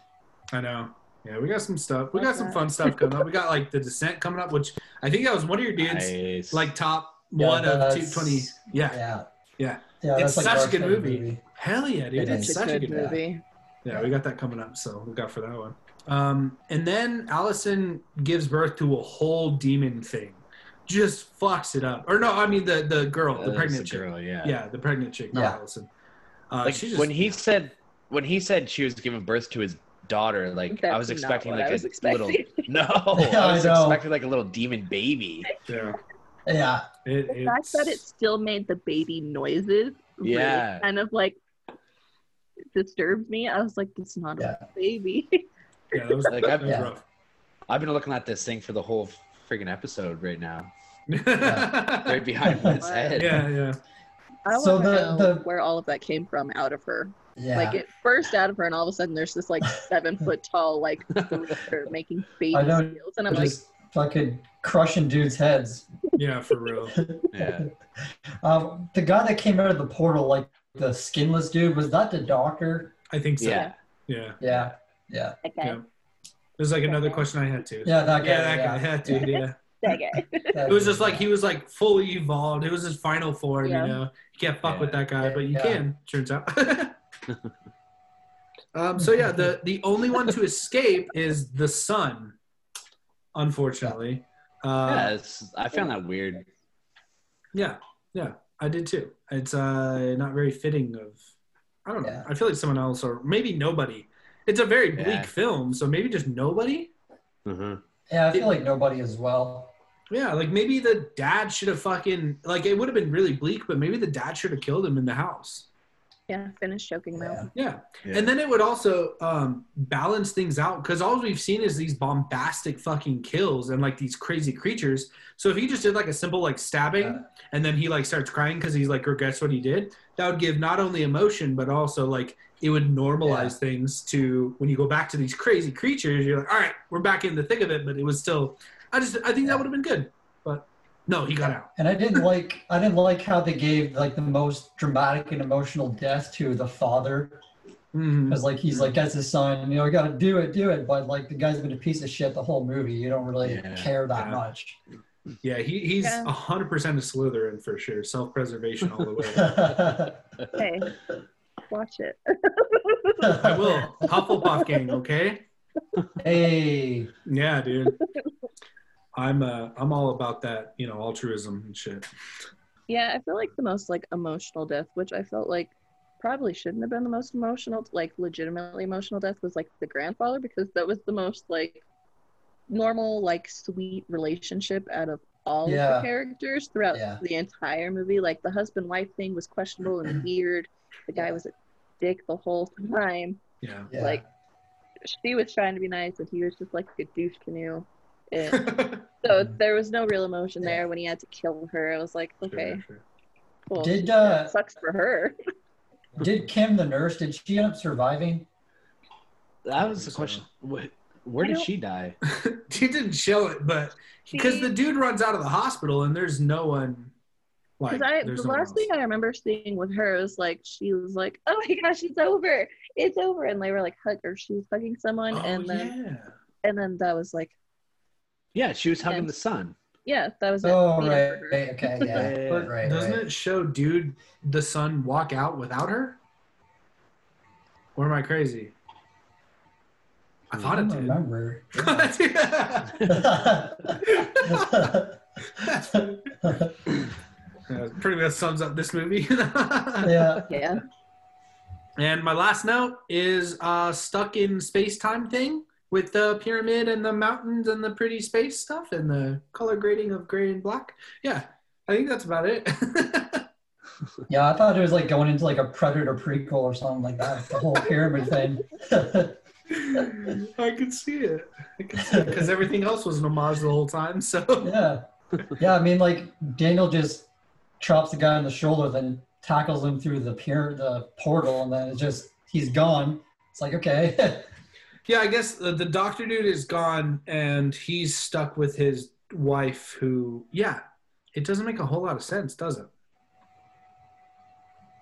I know. Yeah, we got some stuff. We got Love some fun stuff coming up. We got like the Descent coming up, which I think that was one of your dudes, Nice. like top Yeah, one of that's- 220. Yeah. Yeah. Yeah. Yeah. It's that's like such a good Knight movie. Hell yeah, dude. It It's such a good good movie. movie. Yeah, we got that coming up, so we got for that one. Um, and then Allison gives birth to a whole demon thing, just fucks it up. Or no, I mean the the girl, the it's pregnant a chick. girl, yeah. Yeah, the pregnant chick, not Yeah. Allison. Uh, like she just, when he said when he said she was giving birth to his daughter, like I was expecting like I was a expecting. little no, Yeah, I I was know. expecting like a little demon baby. yeah, Yeah. it, The fact that it still made the baby noises really Yeah. kind of like disturbed me. I was like, it's not Yeah. a baby. yeah, that was, Like, I've- was Yeah. rough. I've been looking at this thing for the whole freaking episode right now, right behind his head. yeah. I So want to the- know the- where all of that came from out of her. Yeah. Like it burst out of her, and all of a sudden there's this like seven foot tall like creature making baby I know. seals, and I'm like, just fucking crushing dudes' heads. Yeah, for real. Yeah. Um, the guy that came out of the portal, like the skinless dude, was that the doctor? I think so. Yeah. Yeah. Yeah. Yeah. okay, Yeah. There's like another question I had too. Yeah, that guy. Yeah, that yeah. guy had to. Yeah. that guy. It was just like he was like fully evolved. It was his final form, Yeah. you know. You can't fuck Yeah. with that guy, but you Yeah. can, turns out. Um, so yeah, the the only one to escape is the son, unfortunately. Yeah, Uh, it's, I found that weird. yeah, yeah, I did too. It's uh not very fitting of I don't know. Yeah. I feel like someone else or maybe nobody. It's a very bleak Yeah. film, so maybe just nobody. Mhm. Yeah, I feel like nobody as well. Yeah, like maybe the dad should have fucking like it would have been really bleak, but maybe the dad should have killed him in the house. Yeah, finish choking him Yeah. Yeah. Yeah. And then it would also um, balance things out because all we've seen is these bombastic fucking kills and like these crazy creatures. So if he just did like a simple like stabbing Yeah. and then he like starts crying because he's like regrets what he did, that would give not only emotion but also like it would normalize things to when you go back to these crazy creatures. You're like, all right, we're back in the thick of it, but it was still. I just I think that would have been good, but no, he got out. And I didn't like I didn't like how they gave like the most dramatic and emotional death to the father. Mm-hmm. Because like he's like that's his son, you know, I gotta do it, do it. But like the guy's been a piece of shit the whole movie. You don't really Yeah. care that Yeah. much. Yeah, he, he's Yeah. a hundred percent a Slytherin for sure. Self preservation all the way. Hey, watch it. I will. Hufflepuff gang, okay? hey. Yeah, dude. I'm uh I'm all about that, you know, altruism and shit. Yeah, I feel like the most like emotional death, which I felt like probably shouldn't have been the most emotional, like legitimately emotional death, was like the grandfather because that was the most like normal, like sweet relationship out of all Yeah. of the characters throughout Yeah. the entire movie. Like the husband wife thing was questionable and weird. The guy was a dick the whole time. Yeah. Yeah. Like she was trying to be nice and he was just like a douche canoe. And so there was no real emotion Yeah. there when he had to kill her. I was like, okay, Sure, sure. cool. Did, That uh, sucks for her. Did Kim the nurse, did she end up surviving? That was the So- question. Wh- Where did she die? she didn't show it, but because the dude runs out of the hospital and there's no one like Because I, the no one last thing. I remember seeing with her was like she was like, "Oh my gosh, it's over, it's over," and they were like hug or she was hugging someone, Oh, and then yeah. and then that was like, Yeah, she was hugging Yeah. the son. yeah, that was it. Oh The right, right, okay, yeah. But right, doesn't right. it show dude the son walk out without her? Or am I crazy? I thought I it don't did. remember. Yeah, pretty much sums up this movie. yeah. Yeah, And my last note is uh, stuck in space time thing with the pyramid and the mountains and the pretty space stuff and the color grading of gray and black. Yeah, I think that's about it. Yeah, I thought it was like going into like a Predator prequel or something like that. The whole pyramid thing. I could see it. I could see it because everything else was an homage the whole time. So yeah. Yeah, I mean like Daniel just chops the guy on the shoulder, then tackles him through the pier, the portal, and then it's just he's gone. It's like okay, Yeah, I guess the, the doctor dude is gone and he's stuck with his wife who, yeah, it doesn't make a whole lot of sense, does it?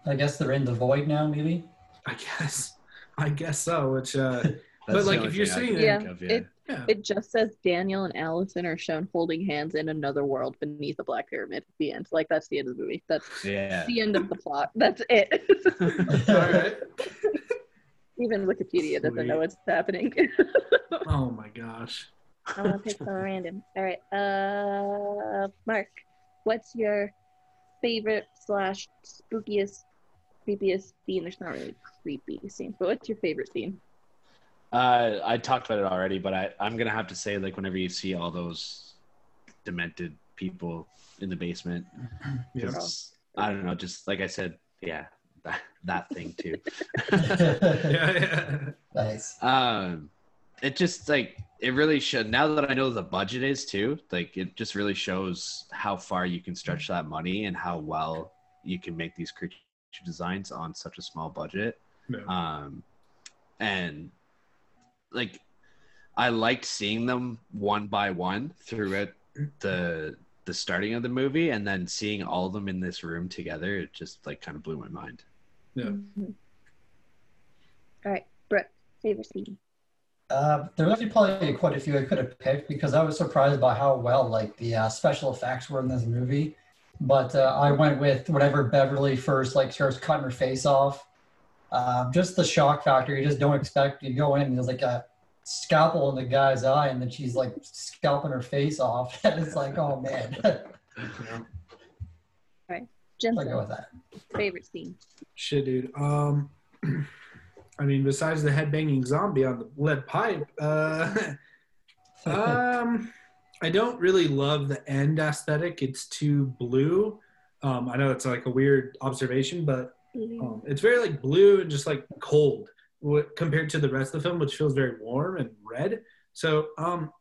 I guess they're in the void now. Maybe. I guess. I guess so, which, uh, but like if you're thing I sitting can there, Yeah, yeah. it yeah. it just says Daniel and Allison are shown holding hands in another world beneath a black pyramid at the end. Like that's the end of the movie. That's yeah. the end of the plot. That's it. All right. Even Wikipedia doesn't know what's happening. Oh my gosh. I want to pick some random. All right, uh, Marc, what's your favorite slash spookiest, creepiest scene? There's not really creepy scenes, but what's your favorite scene? Uh, I talked about it already, but I, I'm gonna have to say like whenever you see all those demented people in the basement, Yeah. 'cause, I don't know, just like I said, yeah, that, that thing too. Yeah, yeah. nice. um, it just like it really should. Now that I know the budget is too, like it just really shows how far you can stretch that money and how well you can make these creature designs on such a small budget. Yeah. um and like i liked seeing them one by one throughout the the starting of the movie and then seeing all of them in this room together it just like kind of blew my mind Yeah. Mhm. All right, Brooke, favorite scene. Uh, there was actually probably quite a few I could have picked because I was surprised by how well like the uh, special effects were in this movie. But uh, I went with whatever Beverly first like starts cutting her face off. Um, just the shock factor. You just don't expect. You go in and there's like a scalpel in the guy's eye, and then she's like scalping her face off, and it's like, oh man. I go with that. favorite scene. Shit, dude. Um, I mean, besides the headbanging zombie on the lead pipe, uh, um, I don't really love the end aesthetic. It's too blue. Um, I know it's like a weird observation, but um, it's very like blue and just like cold wh- compared to the rest of the film, which feels very warm and red. So, um,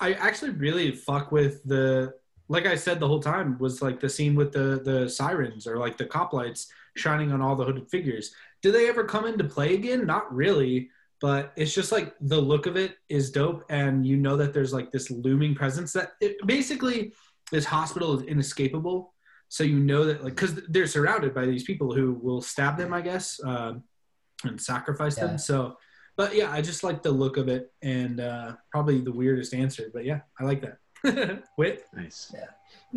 I actually really fuck with the like I said the whole time was like the scene with the the sirens or like the cop lights shining on all the hooded figures. Do they ever come into play again? Not really, but it's just like the look of it is dope, and you know that there's like this looming presence that it, basically this hospital is inescapable. So you know that like because they're surrounded by these people who will stab them, I guess, um, and sacrifice Yeah. them. So, but yeah, I just like the look of it, and uh, probably the weirdest answer, but yeah, I like that. Wit. nice Yeah,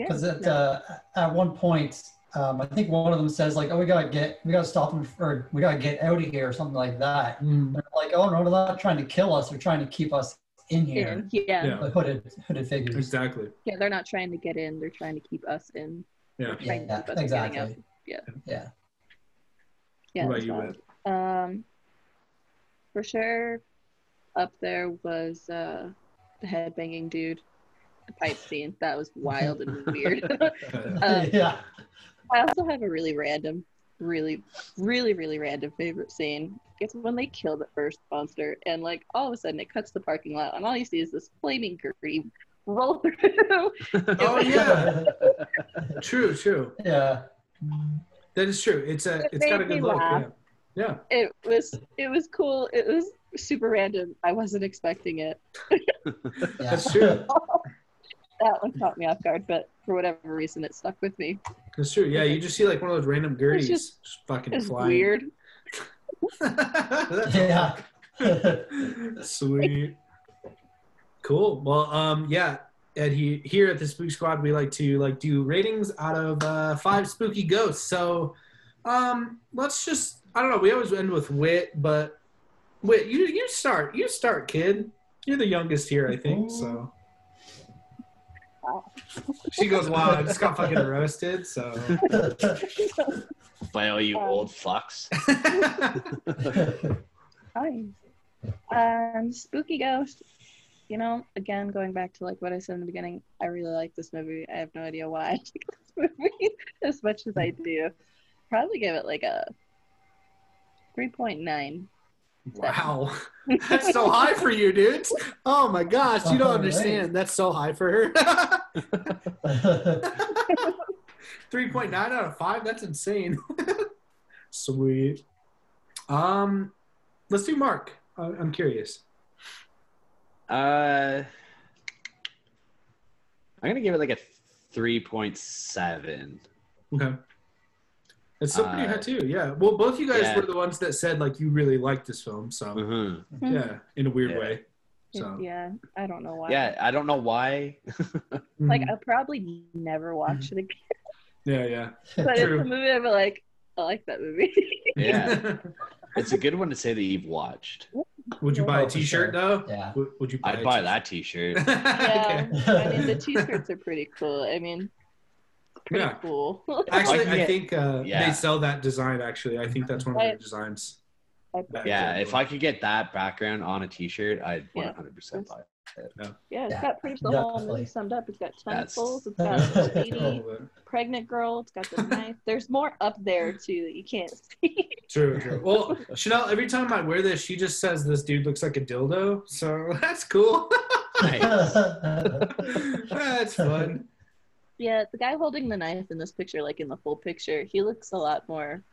Because at uh, at one point, um, I think one of them says like, "Oh, we gotta get, we gotta stop them, or we gotta get out of here," or something like that. Mm, They're like, "Oh no, they're not trying to kill us. They're trying to keep us in here." In, yeah, Yeah. The hooded hooded figures. exactly. yeah, they're not trying to get in. They're trying to keep us in. Yeah. They're to Yeah, us from getting out. exactly. Yeah. Yeah. Yeah, What about you, solid. Um, for sure, up there was uh, the headbanging dude, the pipe scene. That was wild and weird. Um, yeah. I also have a really random, really, really, really random favorite scene. It's when they kill the first monster, and like all of a sudden it cuts the parking lot, and all you see is this flaming green roll through. oh yeah, true, true. yeah. That is true. It's a It it's got a good look. Yeah. laugh. yeah. it was it was cool. It was super random. I wasn't expecting it. yeah. That's true. That one caught me off guard, but for whatever reason, it stuck with me. That's true. Yeah, you just see like one of those random Gerties just- just fucking It's flying. weird. That's yeah. Sweet. Cool. Well, um, yeah. And he, here at the Spook Squad, we like to like do ratings out of uh, five spooky ghosts. So, um, let's just I don't know. We always end with Wit, but Wit, you you start. You start, kid. You're the youngest here, I think. So. She goes, "Wow, I just got fucking roasted." So. by all you Um, old fucks Nice. Um, spooky ghost. You know, again, going back to like what I said in the beginning, I really like this movie. I have no idea why I like this movie as much as I do. Probably give it like a three point nine. Wow, that's so high for you, dude. Oh my gosh, you don't understand. That's so high for her. Three point nine out of five. That's insane. Sweet. Um, let's do Marc. I- I'm curious. Uh, I'm gonna give it like a three point seven. Okay. It's still pretty Uh, high too. Yeah. Well, both you guys yeah. were the ones that said like you really liked this film. So Mhm. yeah, in a weird Yeah. way. So Yeah, I don't know why. Yeah, I don't know why. Like Mhm. I'll probably never watch it again. yeah, yeah. But it's a movie I'm like, I like that movie. Yeah, it's a good one to say that you've watched. Would you buy a for T-shirt though? Yeah. Would, would you buy? I'd a buy t-shirt? that T-shirt. yeah. I mean the t-shirts are pretty cool. I mean, pretty Yeah. cool. Actually, Like, I think uh, Yeah. they sell that design. Actually, I think that's one of their designs. Yeah, if I could get that background on a T-shirt, I'd 100% buy it. yeah, it's Yeah, got pretty much the whole movie summed up. It's got That's- tentacles. It's That's got cool. lady, pregnant girl. It's got the knife. There's more up there too that you can't see. True, true. Well, Chanel, every time I wear this, she just says this dude looks like a dildo. So that's cool. that's fun. Yeah, the guy holding the knife in this picture, like in the full picture, he looks a lot more.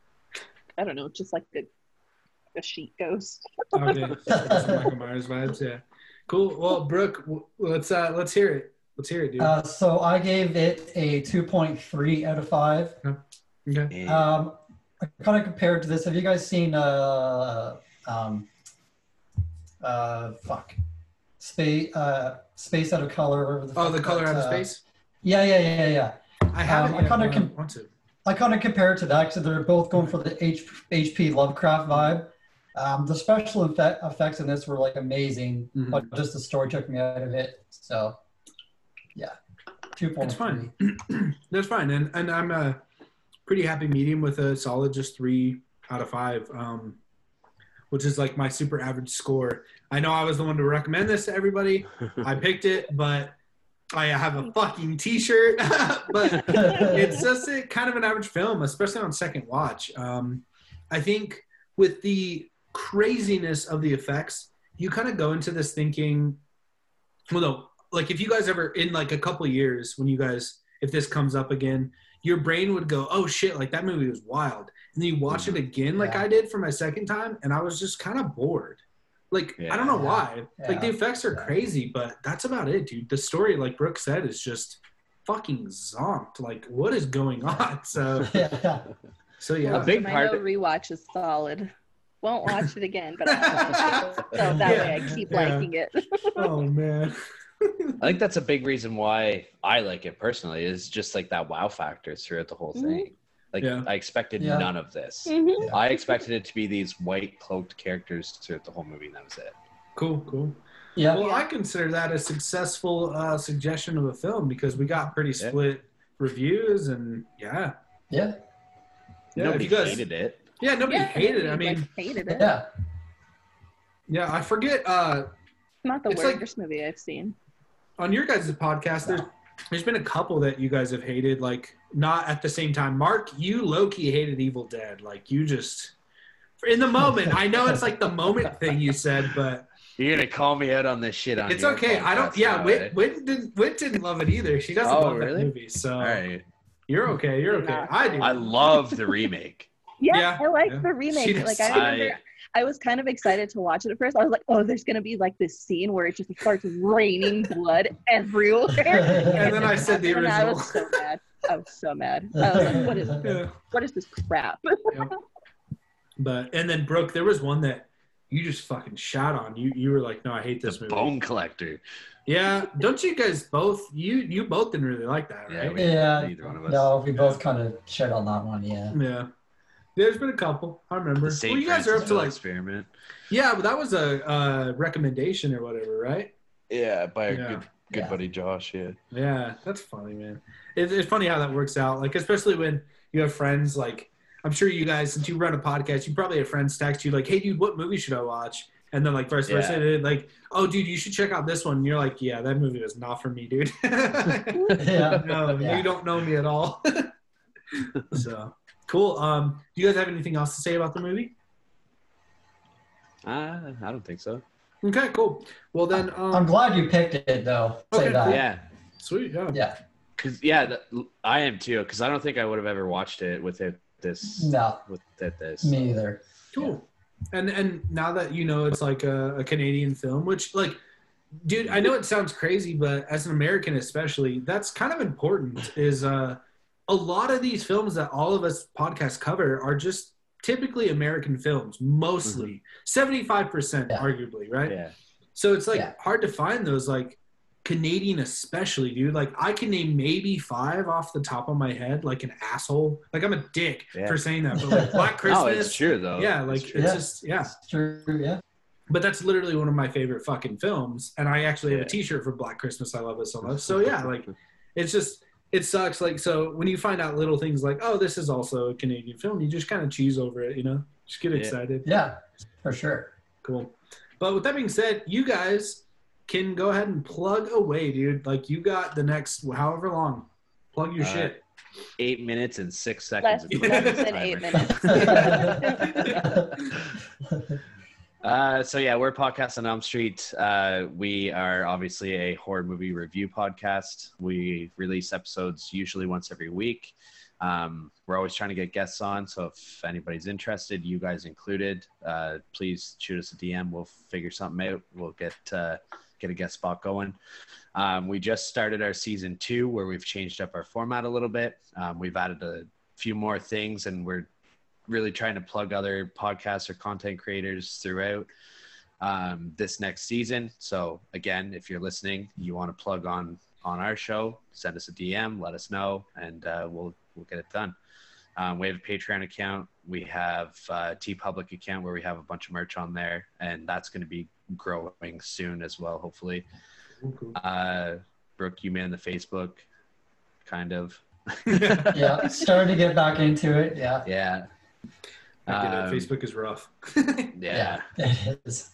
I don't know, just like a a sheet ghost. Okay, some Michael Myers vibes. Yeah, cool. Well, Brooke, w- let's uh, let's hear it. Let's hear it, dude. Uh, so I gave it a 2.3 out of 5. okay. Um, I kind of compared to this. Have you guys seen uh, um, uh, fuck, space, uh, space out of color? whatever Oh, the color that, out of uh, space. Yeah, yeah, yeah, yeah. I haven't. I kinda but com- want to. I kind of compare it to that because they're both going for the H- HP Lovecraft vibe. Um, the special effect- effects in this were like amazing, Mhm. but just the story took me out of it. So, yeah, two point That's fine. That's fine, and and I'm a pretty happy medium with a solid just three out of five, um, which is like my super average score. I know I was the one to recommend this to everybody. I picked it, but I have a fucking T-shirt. but it's just a kind of an average film, especially on second watch. Um, I think with the craziness of the effects, you kind of go into this thinking, well, no, like if you guys ever in like a couple years when you guys if this comes up again, your brain would go, oh shit, like that movie was wild, and then you watch it again, like Yeah. I did for my second time, and I was just kind of bored. Like I don't know Yeah. why. Like the effects are Yeah. crazy, but that's about it, dude. The story, like Brooke said, is just fucking zonked. Like what is going on? So yeah. so yeah. A big My part- no rewatch is solid. Won't watch it again, but I'll so that way I keep Yeah. liking it. oh man. I think that's a big reason why I like it personally. Is just like that wow factor throughout the whole thing. Mm-hmm. Like Yeah. I expected Yeah. none of this. Mhm. I expected it to be these white cloaked characters throughout the whole movie, and that was it. Cool, cool. Yeah. Well, I consider that a successful uh, suggestion of a film because we got pretty Yeah. split reviews, and yeah, Yeah. yeah. Nobody if you guys, hated it. yeah, nobody Yeah, hated it. I like, mean, hated it. Yeah. yeah, I forget. Uh, Not the It's like- worst movie I've seen. on your guys' podcast, there's there's been a couple that you guys have hated, like not at the same time. Marc, you Loki hated Evil Dead, like you just in the moment. I know it's like the moment thing you said, but You're gonna call me out on this shit on it's your okay. I don't. Yeah, now, Wit, eh? Didn't Wit didn't love it either. She doesn't Oh, love really? that movie, so All right. you're okay. You're okay. I do. I love the remake. Yeah, Yeah, I like yeah. the remake. does. Like I remember, I, was kind of excited to watch it at first. I was like, "Oh, there's gonna be like this scene where it just starts raining blood everywhere." And then I said the original. I was so mad. I was so mad. I was like, "What is Yeah. what is this crap?" Yep. But and then Brooke, there was one that you just fucking shot on. You you were like, no, I hate this The movie. Bone Collector. Yeah, don't you guys both? You you both didn't really like that, Yeah, right? we- Yeah. Neither one of us. No, we both kind of shit on that one. Yeah. Yeah. There's been a couple. I remember. The Well, you guys are up to like experiment. yeah, but that was a uh, recommendation or whatever, right? Yeah, by our Yeah. good good Yeah. buddy Josh. Yeah. Yeah, that's funny, man. It's, it's funny how that works out. Like, especially when you have friends. Like, I'm sure you guys, since you run a podcast, you probably have friends text you like, "Hey, dude, what movie should I watch?" And then like vice versa, Yeah. they're like, "Oh, dude, you should check out this one." And you're like, "Yeah, that movie was not for me, dude." Yeah. no, Yeah. you don't know me at all. so cool. Um, do you guys have anything else to say about the movie? Uh, I don't think so. Okay, cool. Well then, um, I'm glad you picked it though. Say Okay, that. Yeah. sweet, yeah. Yeah. Cause yeah, the, I am too. Because I don't think I would have ever watched it without this. No, Without this. me either. Cool. And and now that you know it's like a, a Canadian film, which like, dude, I know it sounds crazy, but as an American especially, that's kind of important. Is uh, a lot of these films that all of us podcasts cover are just typically American films, mostly mm-hmm. seventy five percent, Yeah. arguably, right? Yeah. So it's like Yeah. hard to find those like Canadian especially, dude. Like I can name maybe five off the top of my head, like an asshole. Like I'm a dick Yeah. for saying that, but like Black Christmas. No, it's true though. Yeah, like It's it's. Yeah. just yeah. It's true. Yeah. But that's literally one of my favorite fucking films, and I actually have a T-shirt for Black Christmas. I love it so much. So yeah, like it's just it sucks. Like so when you find out little things like oh this is also a Canadian film, you just kind of cheese over it, you know, just get Yeah. excited. Yeah, for sure. Cool. But with that being said, you guys can go ahead and plug away, dude. Like you got the next however long. Plug your Uh, shit. eight minutes and six Less, seconds. less than eight minutes. Uh, so yeah, we're podcast on Elm Street. Uh, we are obviously a horror movie review podcast. We release episodes usually once every week. Um, we're always trying to get guests on, so if anybody's interested, you guys included, uh, please shoot us a DM. We'll figure something out. We'll get uh, get a guest spot going. Um, we just started our season two, where we've changed up our format a little bit. Um, we've added a few more things, and we're really trying to plug other podcasts or content creators throughout um, this next season. So again, if you're listening, you want to plug on on our show, send us a DM, let us know, and uh, we'll we'll get it done. Um, we have a Patreon account. We have a TeePublic account where we have a bunch of merch on there, and that's going to be growing soon as well, hopefully. Uh, Brooke, you man the Facebook, kind of. yeah, starting to get back into it. Yeah. Yeah. I get it. Um, Facebook is rough. yeah. it is.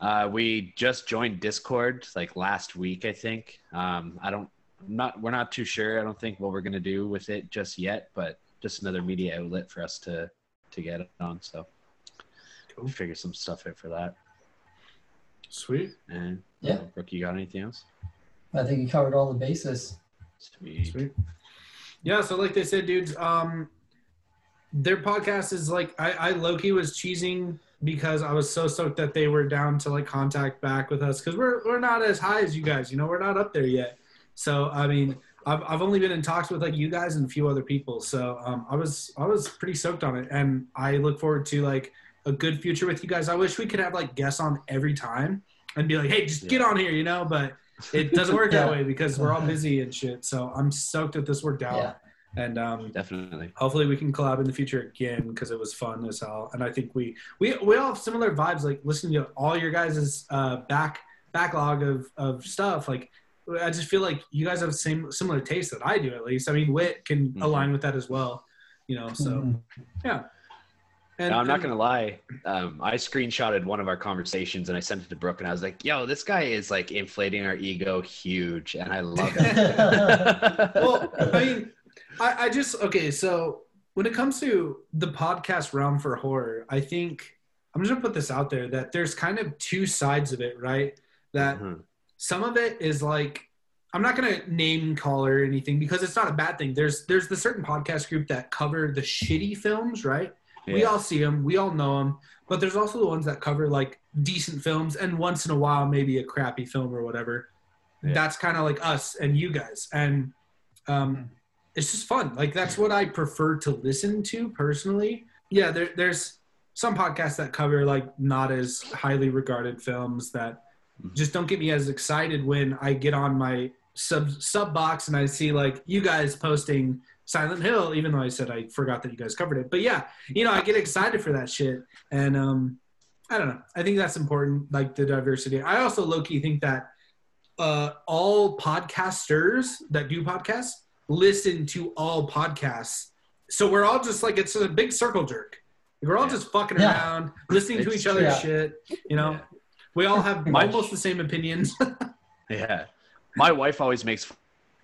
Uh, we just joined Discord like last week, I think. Um, I don't, I'm not, we're not too sure. I don't think what we're gonna do with it just yet, but just another media outlet for us to to get it on. So Cool. figure some stuff out for that. Sweet. And Yeah. Brooke, you got anything else? I think you covered all the bases. Sweet. Sweet. Yeah, so like they said, dudes, um, their podcast is like I, I Loki was cheesing because I was so stoked that they were down to like contact back with us because we're we're not as high as you guys, you know, we're not up there yet. So I mean, I've I've only been in talks with like you guys and a few other people. So um, I was I was pretty stoked on it, and I look forward to like a good future with you guys. I wish we could have like guests on every time and be like, hey, just get on here, you know, but it doesn't work that way because we're all busy and shit. So I'm stoked that this worked out. Yeah. And um, Definitely. hopefully we can collab in the future again because it was fun as hell. And I think we we we all have similar vibes. Like listening to all your guys' uh, back backlog of of stuff. Like I just feel like you guys have the same similar taste that I do at least. I mean, Wit can Mhm. align with that as well. You know, so Mhm. yeah. And, No, I'm not gonna lie. Um, I screenshotted one of our conversations and I sent it to Brooke, and I was like, "Yo, this guy is like inflating our ego huge, and I love it." well, I mean, I, I just okay. So when it comes to the podcast realm for horror, I think I'm just gonna put this out there that there's kind of two sides of it, right? That Mhm. some of it is like I'm not gonna name call or anything because it's not a bad thing. There's there's the certain podcast group that cover the shitty films, right? We all see them, we all know them, but there's also the ones that cover like decent films and once in a while maybe a crappy film or whatever. Yeah. That's kind of like us and you guys, and um, it's just fun. Like that's what I prefer to listen to personally. Yeah, there, there's some podcasts that cover like not as highly regarded films that Mhm. just don't get me as excited when I get on my sub sub box and I see like you guys posting Silent Hill, even though I said I forgot that you guys covered it. But yeah, you know, I get excited for that shit. And um I don't know. I think that's important, like the diversity. I also low key think that uh all podcasters that do podcasts listen to all podcasts. So we're all just like it's a big circle jerk. We're all Yeah. just fucking Yeah. around, listening to each other's true. shit. You know, Yeah. we all have My- almost the same opinions. Yeah. My wife always makes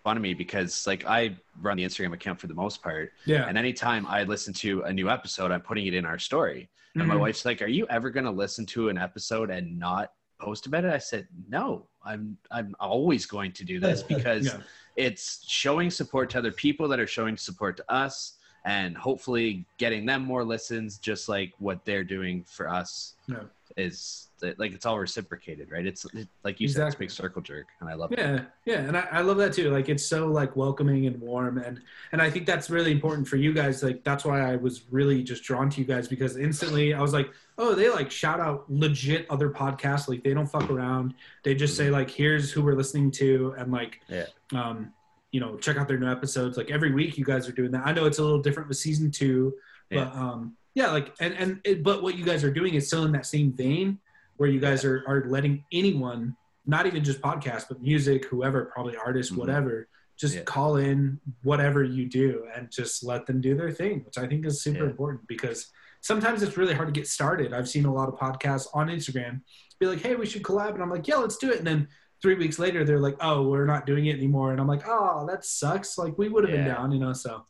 fun of me because like I run the Instagram account for the most part. yeah. And anytime I listen to a new episode, I'm putting it in our story. And my Mhm. wife's like, Are you ever gonna listen to an episode and not post about it. I said, no, I'm I'm always going to do this because Yeah. it's showing support to other people that are showing support to us and hopefully getting them more listens just like what they're doing for us Yeah. Is like it's all reciprocated right it's it, like you said it's a big circle jerk and i love it Yeah, yeah, and I, I love that too. Like it's so like welcoming and warm, and and I think that's really important for you guys. Like that's why I was really just drawn to you guys because instantly I was like, oh, they like shout out legit other podcasts. Like they don't fuck around. They just say like, here's who we're listening to, and like, Yeah. um, you know, check out their new episodes. Like every week, you guys are doing that. I know it's a little different with season two, but um, yeah, like and and it, but what you guys are doing is still in that same vein where you guys are are letting anyone not even just podcasts, but music, whoever, probably artists, Mhm. whatever, just Yeah. call in whatever you do and just let them do their thing, which I think is super Yeah. important because sometimes it's really hard to get started. I've seen a lot of podcasts on Instagram be like, hey, we should collab. And I'm like, yeah, let's do it. And then three weeks later, they're like, oh, we're not doing it anymore. And I'm like, oh, that sucks. Like, we would have been down, you know? So,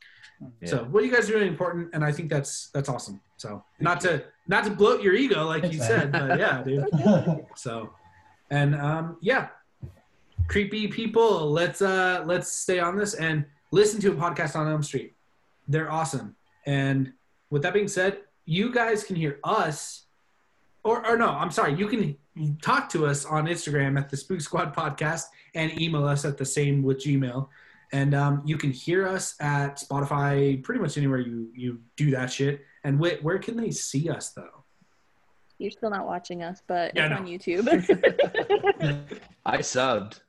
Yeah. so what you guys are doing important. And I think that's, that's awesome. So not to, not to bloat your ego, like you said, but yeah, dude. So, and um, yeah, creepy people. Let's uh, let's stay on this and listen to a podcast on Elm Street. They're awesome. And with that being said, you guys can hear us, or or no, I'm sorry, you can talk to us on Instagram at the Spook Squad Podcast and email us at the same with Gmail. And um, you can hear us at Spotify, pretty much anywhere you you do that shit. And wait, where can they see us though? You're still not watching us, but Yeah, it's I on YouTube. i subbed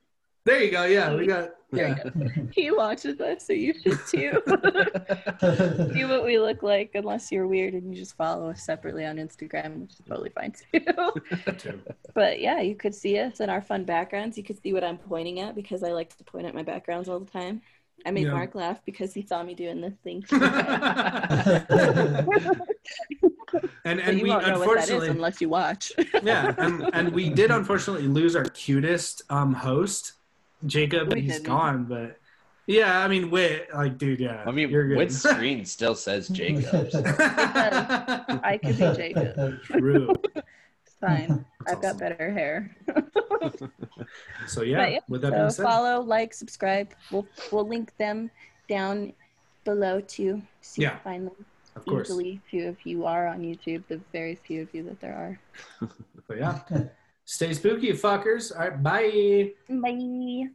There you go. Yeah, we got. There Yeah. you go. he watches us, so you should too. See what we look like, unless you're weird and you just follow us separately on Instagram, which is totally fine too. but yeah, you could see us in our fun backgrounds. You could see what I'm pointing at because I like to point at my backgrounds all the time. I made Yeah. Marc laugh because he saw me doing this thing. and But and you we won't know what that is unfortunately unless you watch. yeah and, and we did unfortunately lose our cutest um host jacob We he's didn't. gone but yeah i mean wait like dude yeah i mean you're good with screen still says Jacob. I could be Jacob. True. It's fine. I've got better hair. so yeah, But with that so being said follow, like, subscribe. We'll we'll link them down below too, so Yeah. can find them Of course. easily. Few of you are on YouTube. The very few of you that there are. but yeah stay spooky fuckers all right bye Bye.